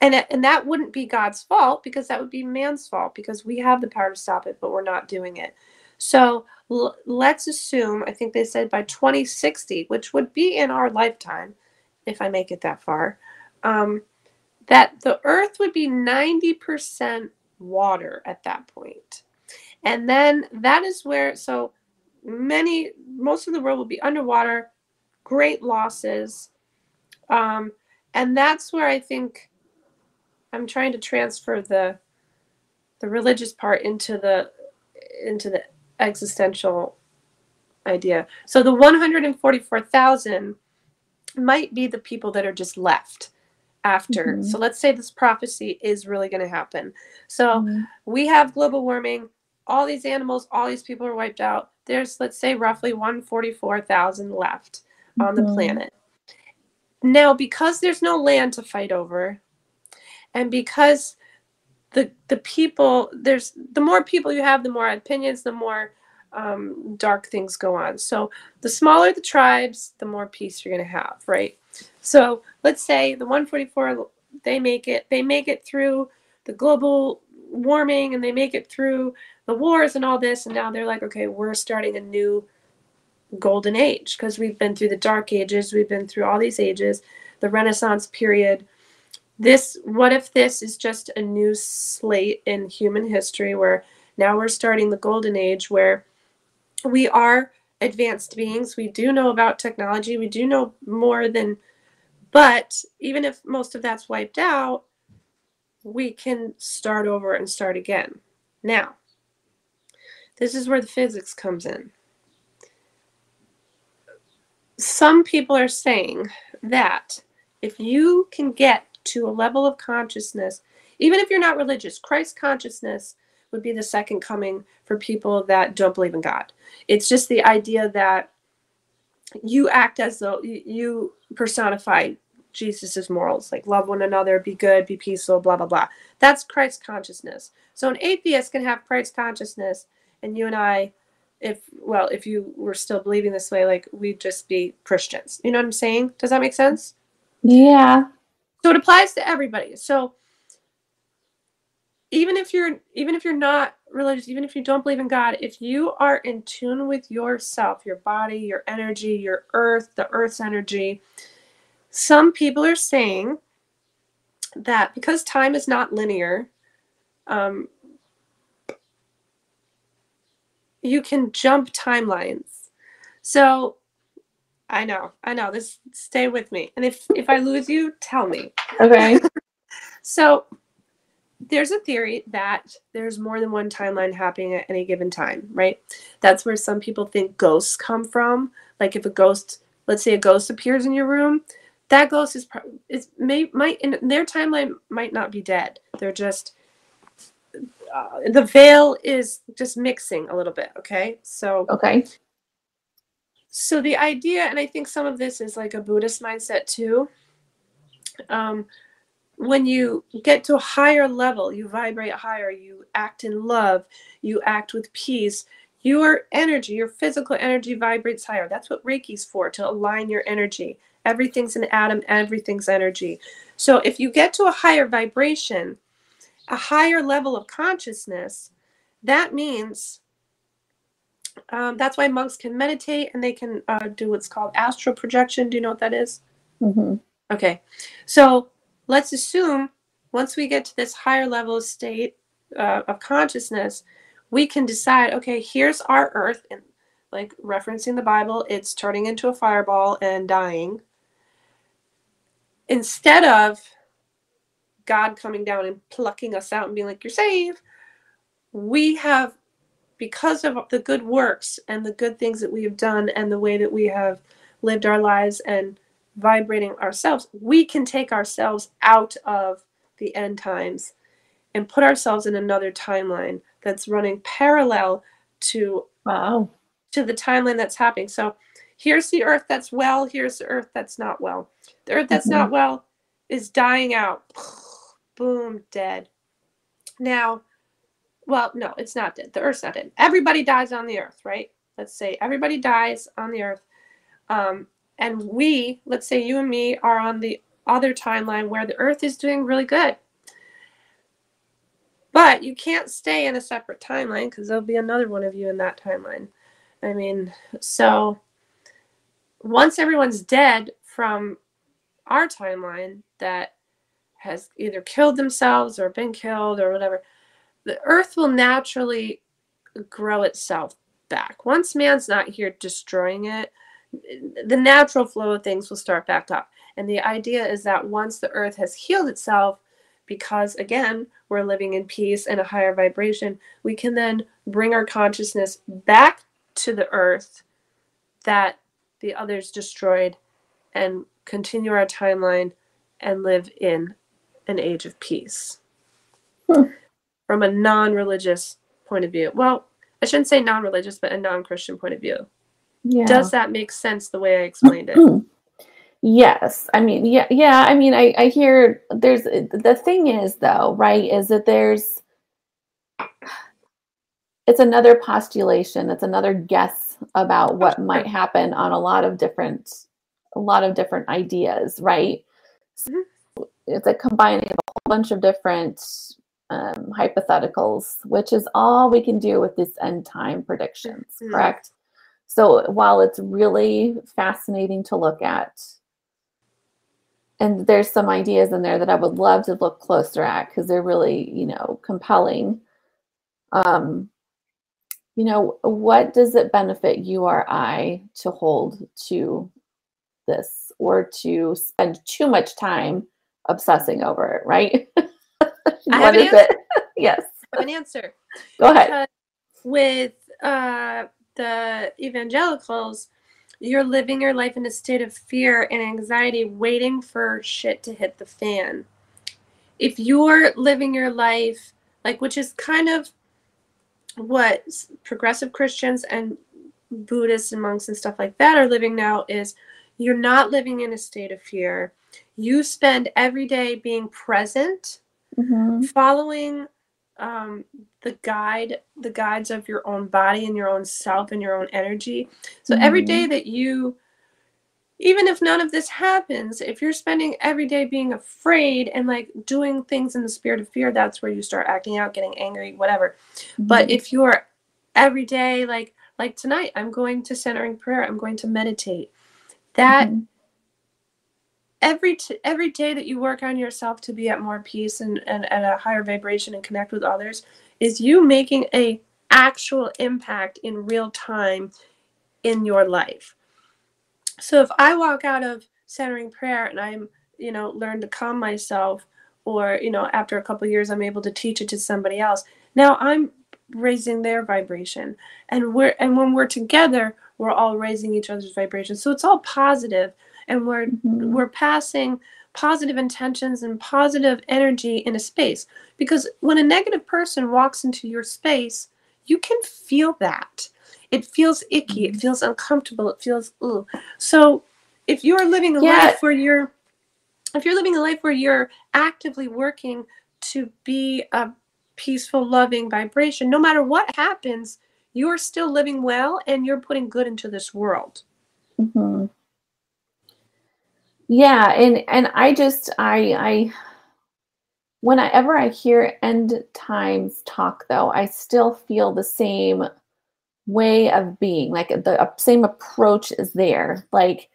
and and that wouldn't be God's fault because that would be man's fault because we have the power to stop it, but we're not doing it. So l- let's assume I think they said by 2060, which would be in our lifetime, if I make it that far, um, that the Earth would be 90% water at that. And then that is where so many most of the world will be underwater, great losses. Um, and that's where I think I'm trying to transfer the the religious part into the into the existential idea. So the 144,000 might be the people that are just left after. Mhm. So let's say this prophecy is really going to happen. So Mhm. we have global warming, all these animals, all these people are wiped out. There's let's say roughly 144,000 left on the Mhm. planet. Now, because there's no land to fight over, and because the the people there's the more people you have, the more opinions, the more um, dark things go on. So the smaller the tribes, the more peace you're going to have, right? So let's say the 144 they make it they make it through the global warming and they make it through the wars and all this and now they're like okay we're starting a new golden age because we've been through the dark ages we've been through all these ages the renaissance period this what if this is just a new slate in human history where now we're starting the golden age where we are advanced beings. We do know about technology. We do know more than but even if most of that's wiped out we can start over and start again. Now this is where the physics comes in. Some people are saying that if you can get to a level of consciousness, even if you're not religious, Christ consciousness would be the second coming for people that don't believe in God. It's just the idea that you act as though you- personify Jesus's morals, like love one another, be good, be peaceful, blah, blah, blah. That's Christ consciousness. So an atheist can have Christ consciousness, and you and I, if, well, if you were still believing this way, like we'd just be Christians. You know what I'm saying? Does that make sense? Yeah. So it applies to everybody. So even if you're even if you're not religious even if you don't believe in god if you are in tune with yourself your body your energy your earth the earth's energy some people are saying that because time is not linear um, you can jump timelines. So i know i know this stay with me and if if i lose you tell me Okay. so there's a theory that there's more than one timeline happening at any given time, right? That's where some people think ghosts come from. Like if a ghost, let's say a ghost appears in your room, that ghost is is may might in their timeline might not be dead. They're just uh, the veil is just mixing a little bit. Okay, so Okay. So the idea, and I think some of this is like a Buddhist mindset too. Um, when you get to a higher level, you vibrate higher, you act in love, you act with peace. Your energy, your physical energy vibrates higher. That's what Reiki's for, to align your energy. Everything's an atom, everything's energy. So if you get to a higher vibration, a higher level of consciousness, that means um, that's why monks can meditate and they can uh, do what's called astral projection. Do you know what that is? hmm Okay, so let's assume once we get to this higher level state uh, of consciousness, we can decide okay, here's our earth, and like referencing the Bible, it's turning into a fireball and dying. Instead of God coming down and plucking us out and being like, you're saved, we have, because of the good works and the good things that we have done and the way that we have lived our lives and vibrating ourselves, we can take ourselves out of the end times and put ourselves in another timeline that's running parallel to Wow. to the timeline that's happening. So here's the earth that's well, here's the earth that's not well. The earth that's not mm-hmm. well is dying out. Boom, dead. Now, well, no, it's not dead. The earth's not dead. Everybody dies on the earth, right? Let's say everybody dies on the earth. Um, and we, let's say you and me, are on the other timeline where the earth is doing really good. But you can't stay in a separate timeline because there'll be another one of you in that timeline. I mean, so once everyone's dead from our timeline that has either killed themselves or been killed or whatever, the earth will naturally grow itself back. Once man's not here destroying it, the natural flow of things will start back up. And the idea is that once the earth has healed itself, because again, we're living in peace and a higher vibration, we can then bring our consciousness back to the earth that the others destroyed and continue our timeline and live in an age of peace. Hmm. From a non religious point of view. Well, I shouldn't say non religious, but a non Christian point of view. Yeah. Does that make sense the way I explained it? Yes. I mean, yeah, yeah. I mean, I, I hear there's the thing is though, right, is that there's it's another postulation, it's another guess about what might happen on a lot of different a lot of different ideas, right? Mm-hmm. it's a combining of a whole bunch of different um, hypotheticals, which is all we can do with these end time predictions, mm-hmm. correct? So while it's really fascinating to look at, and there's some ideas in there that I would love to look closer at because they're really, you know, compelling. Um, you know, what does it benefit you or I to hold to this or to spend too much time obsessing over it, right? what is it? yes. I have an answer. Go ahead. Because with uh, the evangelicals, you're living your life in a state of fear and anxiety, waiting for shit to hit the fan. If you're living your life, like, which is kind of what progressive Christians and Buddhists and monks and stuff like that are living now, is you're not living in a state of fear. You spend every day being present, mm-hmm. following um, the guide the guides of your own body and your own self and your own energy so mm-hmm. every day that you even if none of this happens if you're spending every day being afraid and like doing things in the spirit of fear that's where you start acting out getting angry whatever mm-hmm. but if you're every day like like tonight i'm going to centering prayer i'm going to meditate that mm-hmm every t- every day that you work on yourself to be at more peace and, and at a higher vibration and connect with others is you making a actual impact in real time in your life. So if i walk out of centering prayer and i'm you know learn to calm myself or you know after a couple years i'm able to teach it to somebody else now i'm raising their vibration. And we're and when we're together we're all raising each other's vibration. So it's all positive and we're mm-hmm. we're passing positive intentions and positive energy in a space because when a negative person walks into your space you can feel that it feels icky it mm-hmm. feels uncomfortable it feels ooh. so if you're living a yeah. life where you're if you're living a life where you're actively working to be a peaceful loving vibration no matter what happens you're still living well and you're putting good into this world mm-hmm yeah and and i just i i whenever i hear end times talk though i still feel the same way of being like the uh, same approach is there. Like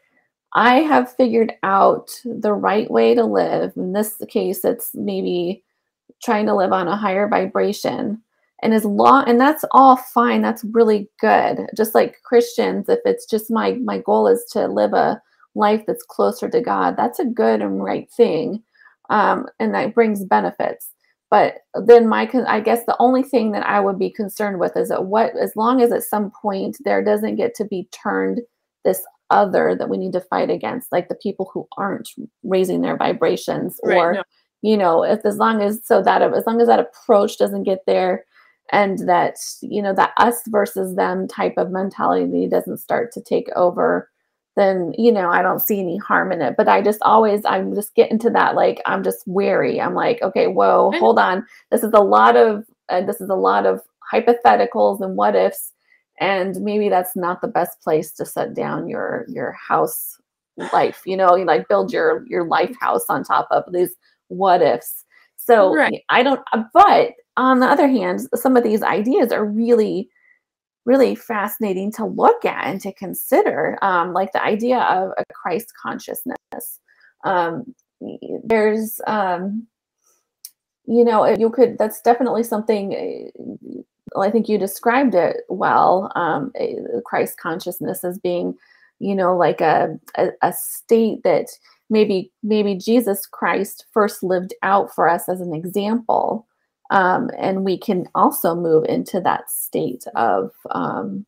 i have figured out the right way to live. In this case it's maybe trying to live on a higher vibration. And as long and that's all fine that's really good. Just like christians if it's just my my goal is to live a life that's closer to God, that's a good and right thing. Um, and that brings benefits. But then my, I guess the only thing that I would be concerned with is that what, as long as at some point there doesn't get to be turned this other that we need to fight against, like the people who aren't raising their vibrations, right, or no. you know, if as long as so that as long as that approach doesn't get there, and that you know that us versus them type of mentality doesn't start to take over then you know I don't see any harm in it. But I just always I'm just get into that like I'm just wary. I'm like, okay, whoa, hold on. This is a lot of uh, this is a lot of hypotheticals and what ifs, and maybe that's not the best place to set down your your house life. You know, you like build your your life house on top of these what ifs. So Right. I don't. But on the other hand, some of these ideas are really really fascinating to look at and to consider um, like the idea of a christ consciousness. Um, there's um, you know you could that's definitely something uh, i think you described it well um, eh, christ consciousness as being you know like a, a, a state that maybe maybe jesus christ first lived out for us as an example um, and we can also move into that state of um,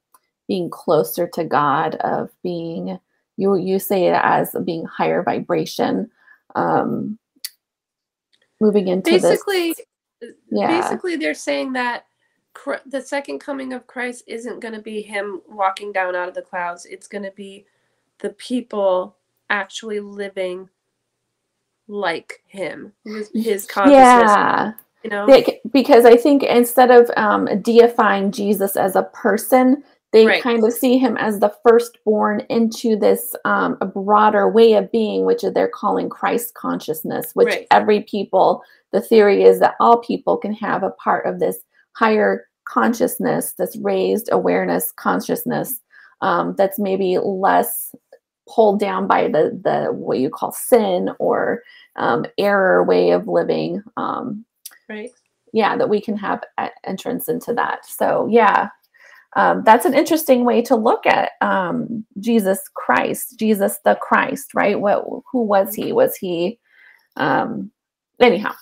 being closer to God, of being you you say it as being higher vibration, um, moving into Basically, this. Yeah, basically they're saying that the second coming of Christ isn't going to be him walking down out of the clouds. It's going to be the people actually living like him with his consciousness. yeah. You know, Bec- because I think instead of um, deifying Jesus as a person, they Right. kind of see him as the firstborn into this um, a broader way of being, which they're calling Christ consciousness, which Right. every people, the theory is that all people can have a part of this higher consciousness, this raised awareness consciousness um, that's maybe less pulled down by the the what you call sin or um, error way of living. Um, right? yeah that we can have entrance into that so yeah um, that's an interesting way to look at um, jesus christ jesus the christ right what who was he was he um anyhow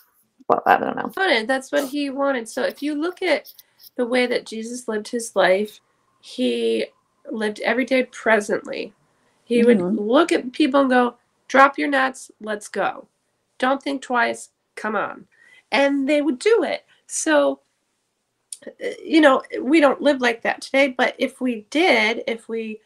well i don't know wanted. That's what he wanted. So if you look at the way that Jesus lived his life, he lived every day presently. He would Mhm. look at people and go, "Drop your nets, let's go. Don't think twice. Come on." And they would do it. So uh, you know, we don't live like that today, but if we did, if we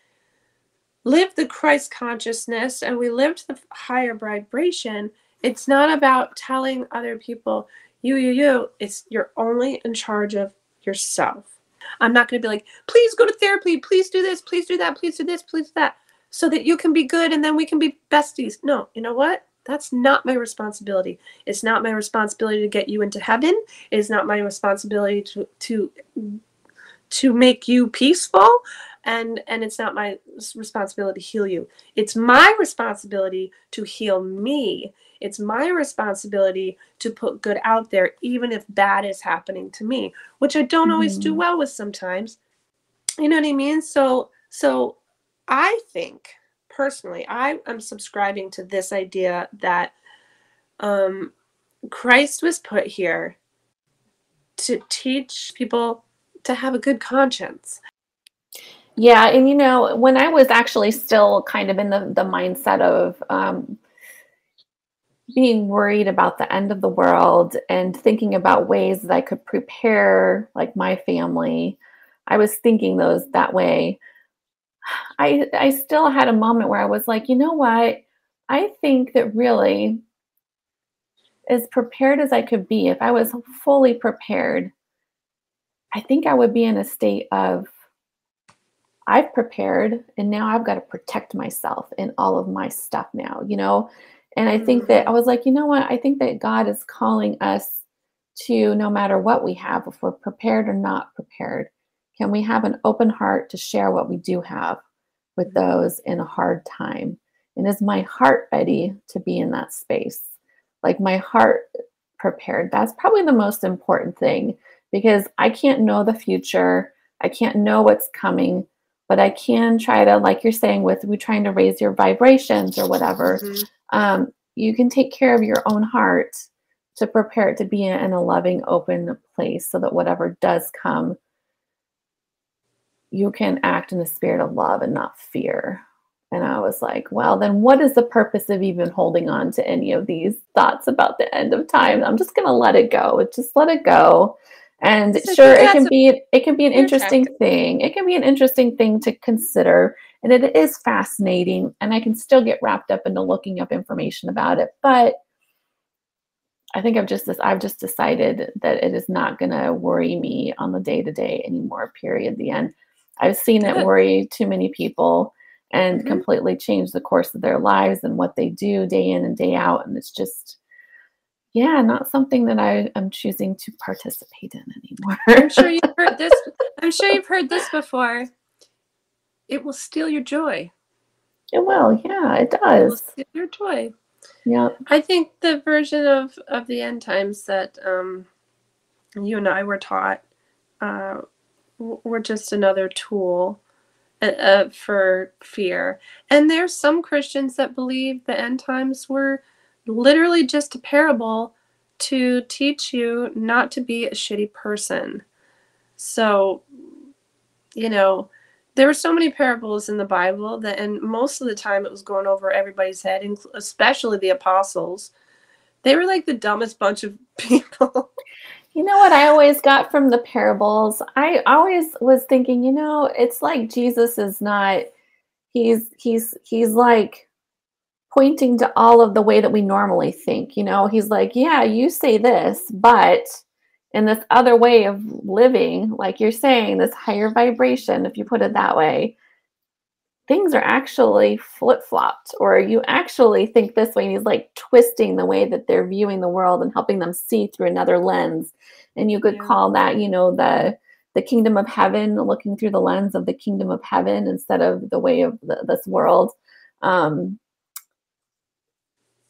lived the Christ consciousness and we lived the higher vibration, it's not about telling other people, you, you, you. It's you're only in charge of yourself. I'm not going to be like, please go to therapy, please do this, please do that, please do this, please do that, so that you can be good and then we can be besties. No, you know what? That's not my responsibility. It's not my responsibility to get you into heaven. It is not my responsibility to to to make you peaceful and and it's not my responsibility to heal you it's my responsibility to heal me it's my responsibility to put good out there even if bad is happening to me which i don't always do Mhm. well with sometimes you know what i mean so so i think personally i am subscribing to this idea that um christ was put here to teach people to have a good conscience Yeah, and you know, when I was actually still kind of in the the mindset of um, being worried about the end of the world and thinking about ways that I could prepare, like my family, I was thinking those that way. I I still had a moment where I was like, you know what? I think that really, as prepared as I could be, if I was fully prepared, I think I would be in a state of I've prepared and now I've got to protect myself and all of my stuff now, you know? And I think that I mm-hmm. was like, you know what? I think that God is calling us to no matter what we have, if we're prepared or not prepared, can we have an open heart to share what we do have with those in a hard time? And is my heart ready to be in that space? Like my heart prepared. That's probably the most important thing because I can't know the future. I can't know what's coming, but I can try to, like you're saying, with we trying to raise your vibrations or whatever. Mhm. Um, you can take care of your own heart to prepare it to be in a loving, open place so that whatever does come, you can act in the spirit of love and not fear. And I was like, well, then what is the purpose of even holding on to any of these thoughts about the end of time? I'm just going to let it go. Just let it go. And So sure, it can be it can be an interesting tactic. thing. It can be an interesting thing to consider and it is fascinating and i can still get wrapped up into looking up information about it but i think i've just i've just decided that it is not going to worry me on the day to day anymore period the end i've seen it worry too many people and Mhm. completely change the course of their lives and what they do day in and day out and it's just yeah not something that i am choosing to participate in anymore I'm sure you've heard this. I'm sure you've heard this before. It will steal your joy. it will yeah it It will does steal your joy. yeah I think the version of of the end times that um, you and I were taught uh, were just another tool uh, uh, for fear. And there's some Christians that believe the end times were literally just a parable to teach you not to be a shitty person. So, you know, there were so many parables in the Bible that, and most of the time it was going over everybody's head, especially the apostles. They were like the dumbest bunch of people. You know what I always got from the parables? I always was thinking, you know, it's like Jesus is not he's he's he's like pointing to all of the way that we normally think, you know. He's like, yeah, you say this, but in this other way of living, like you're saying, this higher vibration, if you put it that way, things are actually flip flopped, or you actually think this way. And he's like twisting the way that they're viewing the world and helping them see through another lens. And you could Yeah. call that, you know, the the kingdom of heaven, looking through the lens of the kingdom of heaven instead of the way of the, this world. Um,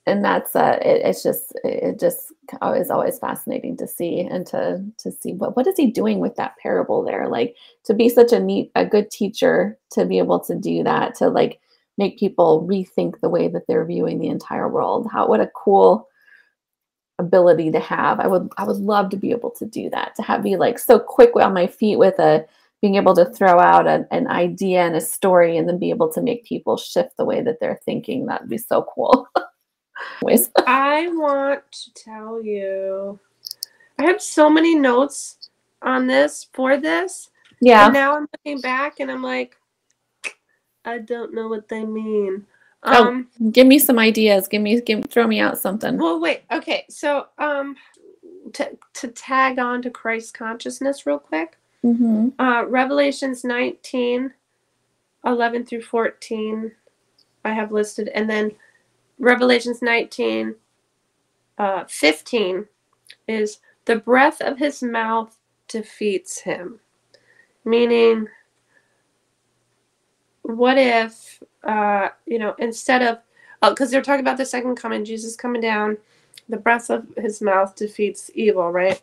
and that's uh it, it's just it just is always fascinating to see and to to see what what is he doing with that parable there? Like to be such a neat a good teacher to be able to do that to like make people rethink the way that they're viewing the entire world. How what a cool ability to have. I would i would love to be able to do that to have be like so quick on my feet with a being able to throw out an, an idea and a story and then be able to make people shift the way that they're thinking. That'd be so cool Anyways. I want to tell you, I have so many notes on this for this. yeah And now I'm looking back and I'm like, I don't know what they mean. Oh. Um, give me some ideas give me give throw me out something well, wait. Okay. So, um, to, to tag on to Christ consciousness real quick, mm-hmm. uh, Revelations 19, 11 through 14, I have listed. And then Revelations 19, uh, 15 is the breath of his mouth defeats him. Meaning, what if, uh, you know, instead of, because they're talking about the second coming, Jesus coming down, the breath of his mouth defeats evil, right?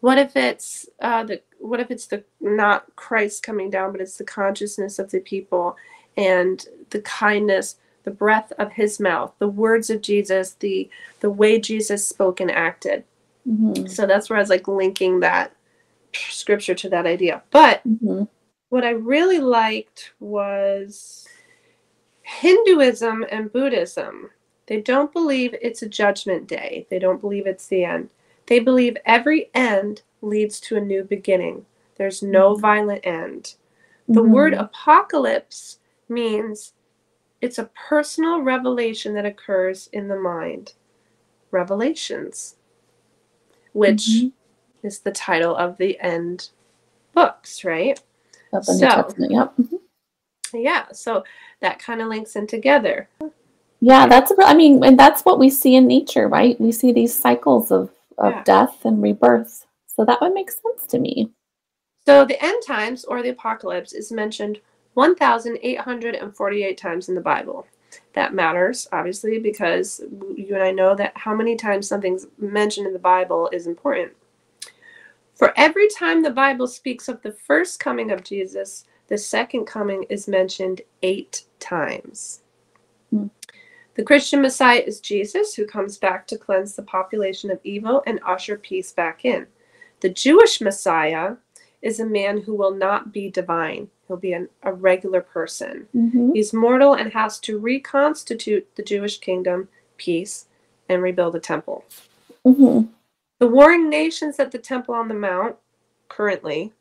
What if it's uh, the what if it's the not Christ coming down, but it's the consciousness of the people and the kindness, the breath of his mouth, the words of Jesus, the the way Jesus spoke and acted. Mm-hmm. So that's where I was like linking that scripture to that idea. But Mm-hmm. what I really liked was Hinduism and Buddhism. They don't believe it's a judgment day. They don't believe it's the end. They believe every end leads to a new beginning. There's no Mhm. violent end. The word apocalypse means it's a personal revelation that occurs in the mind. Revelations, which Mhm. is the title of the end books, right? So- Testament, yep. Mhm. Yeah, so that kind of links in together. Yeah, that's. a I mean, and that's what we see in nature, right? We see these cycles of of Yeah. death and rebirth. So that would make sense to me. So the end times or the apocalypse is mentioned 1,848 times in the Bible. That matters, obviously, because you and I know that how many times something's mentioned in the Bible is important. For every time the Bible speaks of the first coming of Jesus, the second coming is mentioned eight times. Hmm. The Christian Messiah is Jesus, who comes back to cleanse the population of evil and usher peace back in. The Jewish Messiah is a man who will not be divine. He'll be an, a regular person. Mm-hmm. He's mortal and has to reconstitute the Jewish kingdom, peace, and rebuild a temple. Mm-hmm. The warring nations at the Temple on the Mount, currently,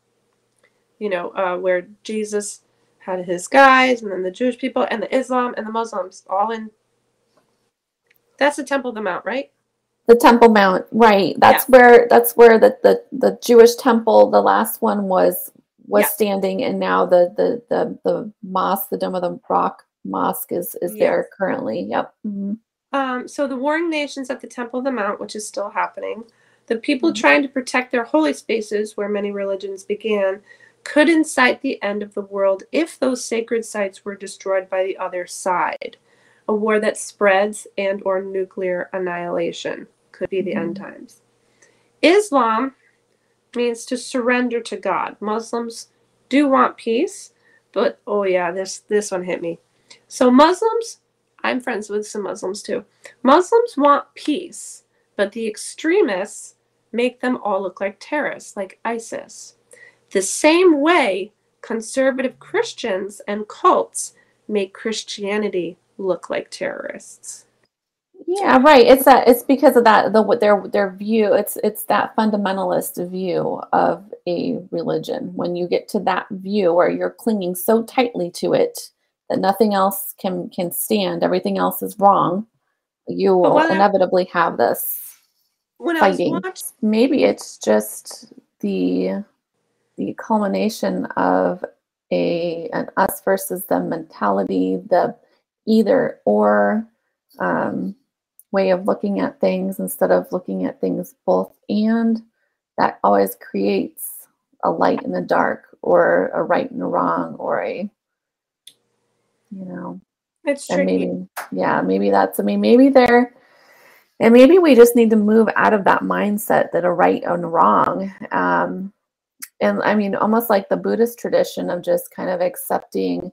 you know, uh, where Jesus had his guys, and then the Jewish people, and the Islam, and the Muslims, all in. That's the Temple of the Mount, right? The Temple Mount, right? That's Yeah. where that's where the, the the Jewish temple, the last one was was Yeah. standing, and now the the the the mosque, the Dome of the Rock mosque, is is there currently. Yep. Mhm. Um, so the warring nations at the Temple of the Mount, which is still happening, the people Mhm. trying to protect their holy spaces, where many religions began, could incite the end of the world if those sacred sites were destroyed by the other side. A war that spreads and or nuclear annihilation could be the end times. Islam means to surrender to God. Muslims do want peace, but oh yeah, this this one hit me. So Muslims I'm friends with some Muslims too. Muslims want peace, but the extremists make them all look like terrorists, like ISIS. The same way conservative Christians and cults make Christianity look like terrorists. Yeah, right. It's that. It's because of that. The what their their view. It's it's that fundamentalist view of a religion. When you get to that view where you're clinging so tightly to it that nothing else can can stand, everything else is wrong. You will what I- inevitably have this. When Fighting. Watching, Maybe it's just the the culmination of a an us versus them mentality, the either or um, way of looking at things instead of looking at things both and that always creates a light in the dark or a right and a wrong or a you know. It's and maybe yeah maybe that's i mean maybe they're and maybe we just need to move out of that mindset that a right and a wrong um and i mean almost like the buddhist tradition of just kind of accepting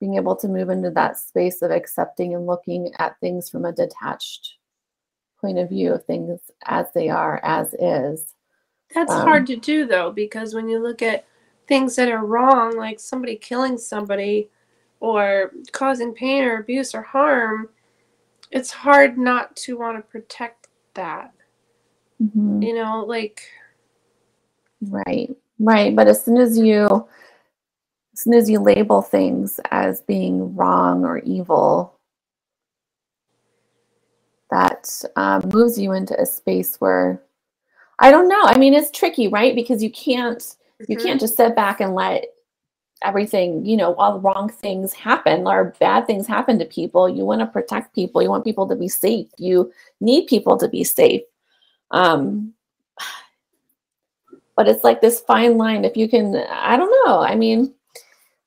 being able to move into that space of accepting and looking at things from a detached point of view of things as they are as is That's Um, hard to do though, because when you look at things that are wrong, like somebody killing somebody or causing pain or abuse or harm, it's hard not to want to protect that. Mhm. You know, like Right, right. But as soon as you, soon as you label things as being wrong or evil, that um, moves you into a space where I don't know. I mean, it's tricky, right? Because you can't you mhm. can't just sit back and let everything you know all the wrong things happen or bad things happen to people you want to protect people you want people to be safe you need people to be safe um but it's like this fine line if you can i don't know i mean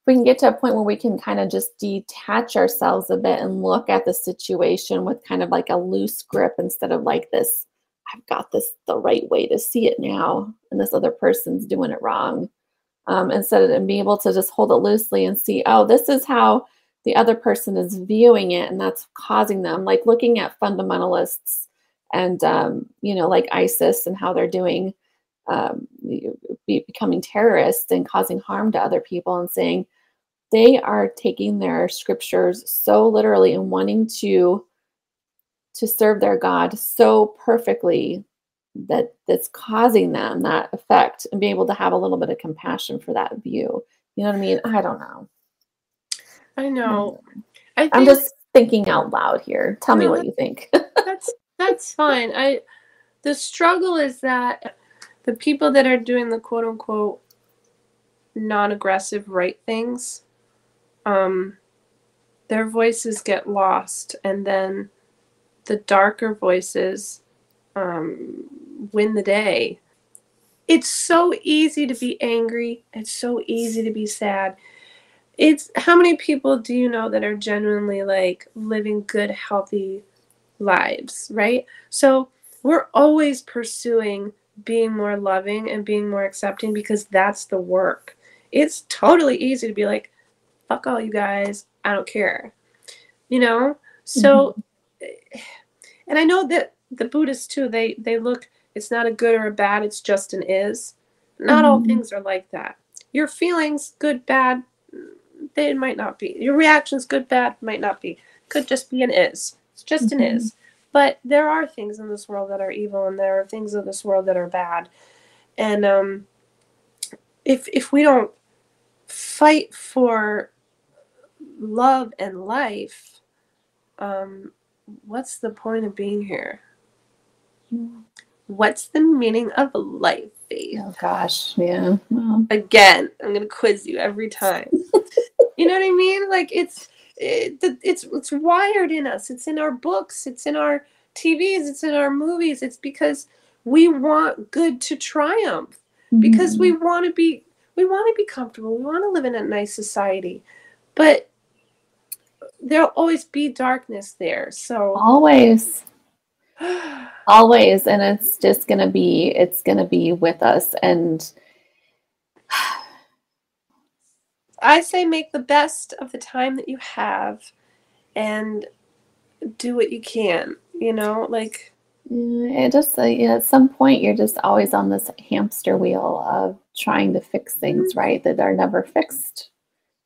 we can get to a point where we can kind of just detach ourselves a bit and look at the situation with kind of like a loose grip instead of like this i've got this the right way to see it now and this other person's doing it wrong. Um, instead of and be able to just hold it loosely and see oh this is how the other person is viewing it and that's causing them like looking at fundamentalists and um, you know like isis and how they're doing um, be, becoming terrorists and causing harm to other people and saying they are taking their scriptures so literally and wanting to to serve their god so perfectly that that's causing them that effect and be able to have a little bit of compassion for that view. You know what i mean? I don't know. I know. I think i'm just thinking out loud here. Tell me what you think. that's that's fine. I the struggle is that the people that are doing the quote unquote non-aggressive right things, um, their voices get lost, and then the darker voices um, win the day. It's so easy to be angry. It's so easy to be sad. It's how many people do you know that are genuinely like living good, healthy lives, right? So we're always pursuing being more loving and being more accepting because that's the work. It's totally easy to be like, fuck all you guys, I don't care. You know? So and I know that the Buddhists too, they they look it's not a good or a bad, it's just an is. Not all Mhm. things are like that. Your feelings, good, bad, they might not be. Your reactions, good, bad, might not be. Could just be an is. It's just an Mhm. is. But there are things in this world that are evil, and there are things in this world that are bad. And um, if if we don't fight for love and life, um, what's the point of being here? What's the meaning of life, Faith? Oh gosh, yeah. Well, Again, I'm gonna quiz you every time. you know what I mean? Like it's it, it's it's wired in us. It's in our books. It's in our TVs. It's in our movies. It's because we want good to triumph. Because we mm-hmm. want to be we want to be comfortable. We want to live in a nice society, but there'll always be darkness there. So always, always, and it's just gonna be it's gonna be with us. And I say make the best of the time that you have, and do what you can. You know, like Yeah, It just uh, yeah, at some point you're just always on this hamster wheel of trying to fix things right that are never fixed.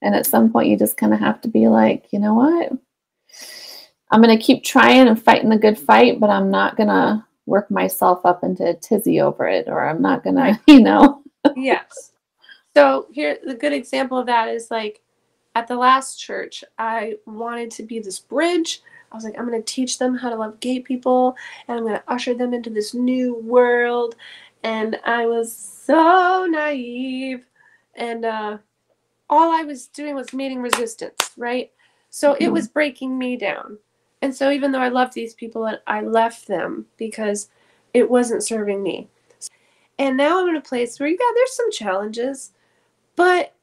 And at some point you just kind of have to be like, you know what? I'm gonna keep trying and fighting the good fight, but I'm not gonna work myself up into a tizzy over it, or I'm not gonna, you know. yes. So here, the good example of that is like at the last church, I wanted to be this bridge. I was like, I'm going to teach them how to love gay people, and I'm going to usher them into this new world. And I was so naive, and uh, all I was doing was meeting resistance, right? So it Mhm. was breaking me down. And so even though I loved these people, I left them because it wasn't serving me. And now I'm in a place where, yeah, there's some challenges, but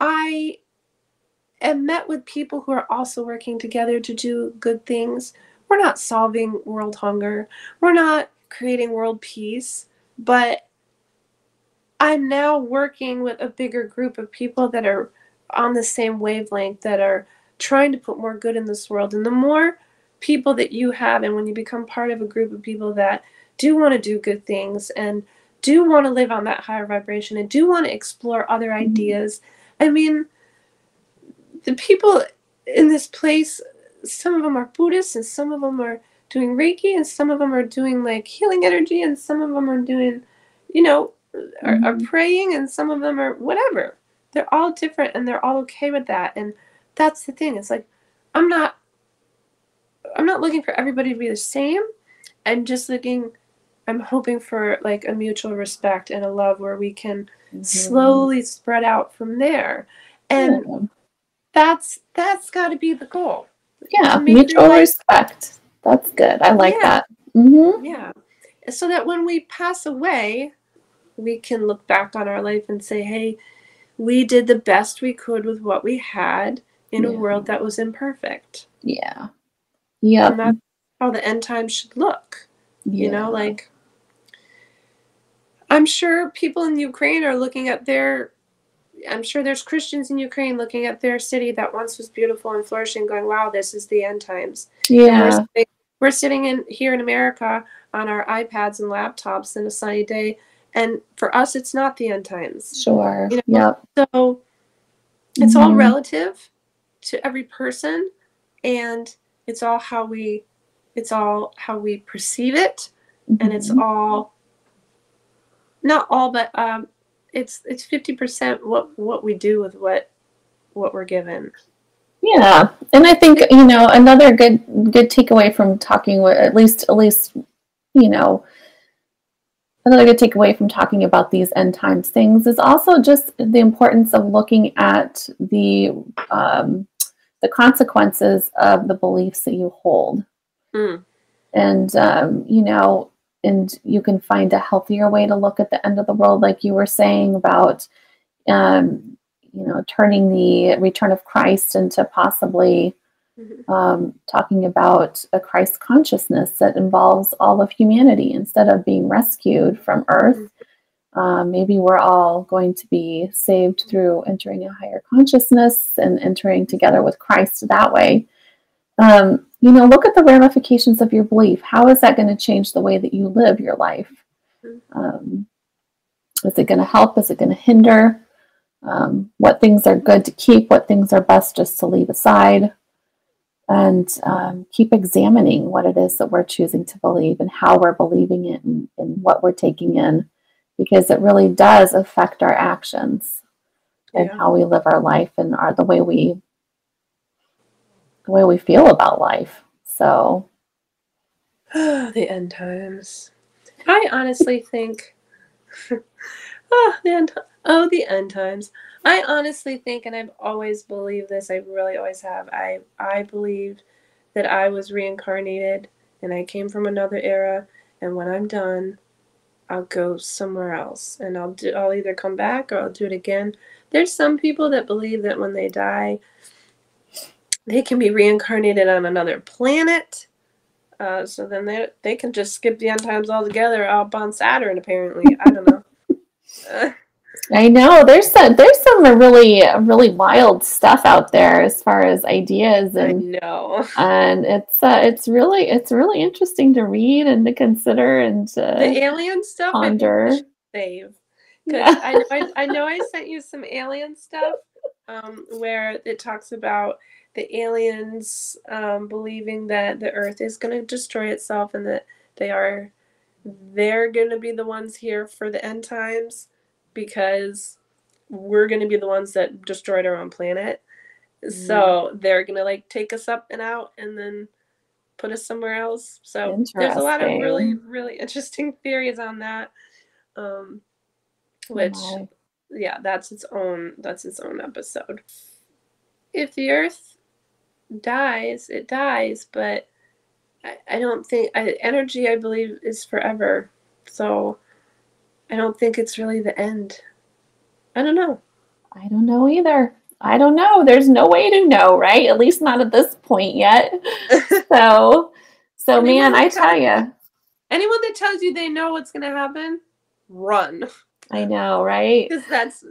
I am met with people who are also working together to do good things. We're not solving world hunger, we're not creating world peace, but I'm now working with a bigger group of people that are on the same wavelength, that are trying to put more good in this world. And the more people that you have, and when you become part of a group of people that do want to do good things and do want to live on that higher vibration and do want to explore other ideas. I mean, the people in this place, some of them are Buddhists and some of them are doing Reiki and some of them are doing like healing energy and some of them are doing, you know, are, are Mhm. praying and some of them are whatever. They're all different and they're all okay with that. And that's the thing. It's like, I'm not, I'm not looking for everybody to be the same. I'm just looking I'm hoping for like a mutual respect and a love where we can Mhm. slowly spread out from there. And Yeah. that's that's got to be the goal. yeah, mutual life- respect. That's good. I like Yeah. that. hmm Yeah. So that when we pass away, we can look back on our life and say, "Hey, we did the best we could with what we had in a world that was imperfect." Yeah. Yeah. And that's how the end times should look. You know, like I'm sure people in Ukraine are looking at their I'm sure there's Christians in Ukraine looking at their city that once was beautiful and flourishing, going, "Wow, this is the end times." Yeah. we're, sitting, we're sitting in here in America on our iPads and laptops in a sunny day, and for us, it's not the end times. Sure. you know, Yep. So it's all Mhm. relative to every person, and it's all how we, it's all how we perceive it, and it's Mhm. all, not all, but um, it's it's fifty percent what what we do with what what we're given. Yeah, and I think you know another good good takeaway from talking with at least at least you know another good takeaway from talking about these end times things is also just the importance of looking at the um, the consequences of the beliefs that you hold, Mm. and um, you know, and you can find a healthier way to look at the end of the world, like you were saying about. Um, you know, turning the return of Christ into possibly Mhm. um, talking about a Christ consciousness that involves all of humanity instead of being rescued from earth. Um, maybe we're all going to be saved through entering a higher consciousness and entering together with Christ that way. Um, you know, look at the ramifications of your belief. How is that going to change the way that you live your life? Um, is it going to help? Is it going to hinder? Um, what things are good to keep? What things are best just to leave aside? And um, keep examining what it is that we're choosing to believe and how we're believing it and, and what we're taking in, because it really does affect our actions. and how we live our life and our the way we the way we feel about life. So the end times. I honestly think. oh, the end. Oh, the end times. I honestly think, and I've always believed this. I really always have. I I believed that I was reincarnated, and I came from another era. And when I'm done, I'll go somewhere else, and I'll do. I'll either come back or I'll do it again. There's some people that believe that when they die, they can be reincarnated on another planet. Uh, so then they they can just skip the end times altogether up on Saturn. Apparently, I don't know. Uh, I know there's some there's some really really wild stuff out there as far as ideas I and know and it's uh, it's really it's really interesting to read and to consider and the alien stuff. I ponder. Save because Yeah. I, know I I know I sent you some alien stuff um, where it talks about the aliens um, believing that the Earth is going to destroy itself and that they are they're going to be the ones here for the end times because we're going to be the ones that destroyed our own planet. So they're going to like take us up and out and then put us somewhere else. So there's a lot of really really interesting theories on that. Um which yeah, that's its own that's its own episode. If the earth dies, it dies, but I, I don't think I, energy I believe is forever. So I don't think it's really the end. I don't know. I don't know either. I don't know. There's no way to know, right? At least not at this point yet. So, so man, I tell you, Anyone that tells you they know what's gonna happen, run. I know, right? Because that's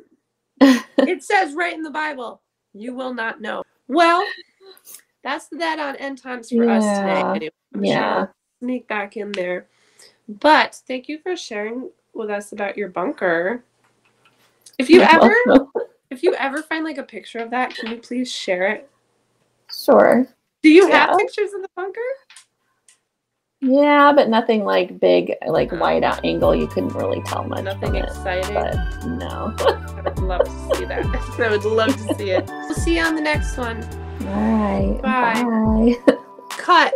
it says right in the Bible, you will not know. Well, that's that on end times for us today. Yeah. Anyway, I'm sure sneak back in there. But thank you for sharing with us about your bunker. If you You're ever welcome. if you ever find like a picture of that, can you please share it? Sure. Do you have pictures of the bunker? Yeah, but nothing like big, like Oh. wide out angle. You couldn't really tell much Nothing it. exciting. But no. I would love to see that. I would love to see it. We'll see you on the next one. Right. Bye. Bye. Cut.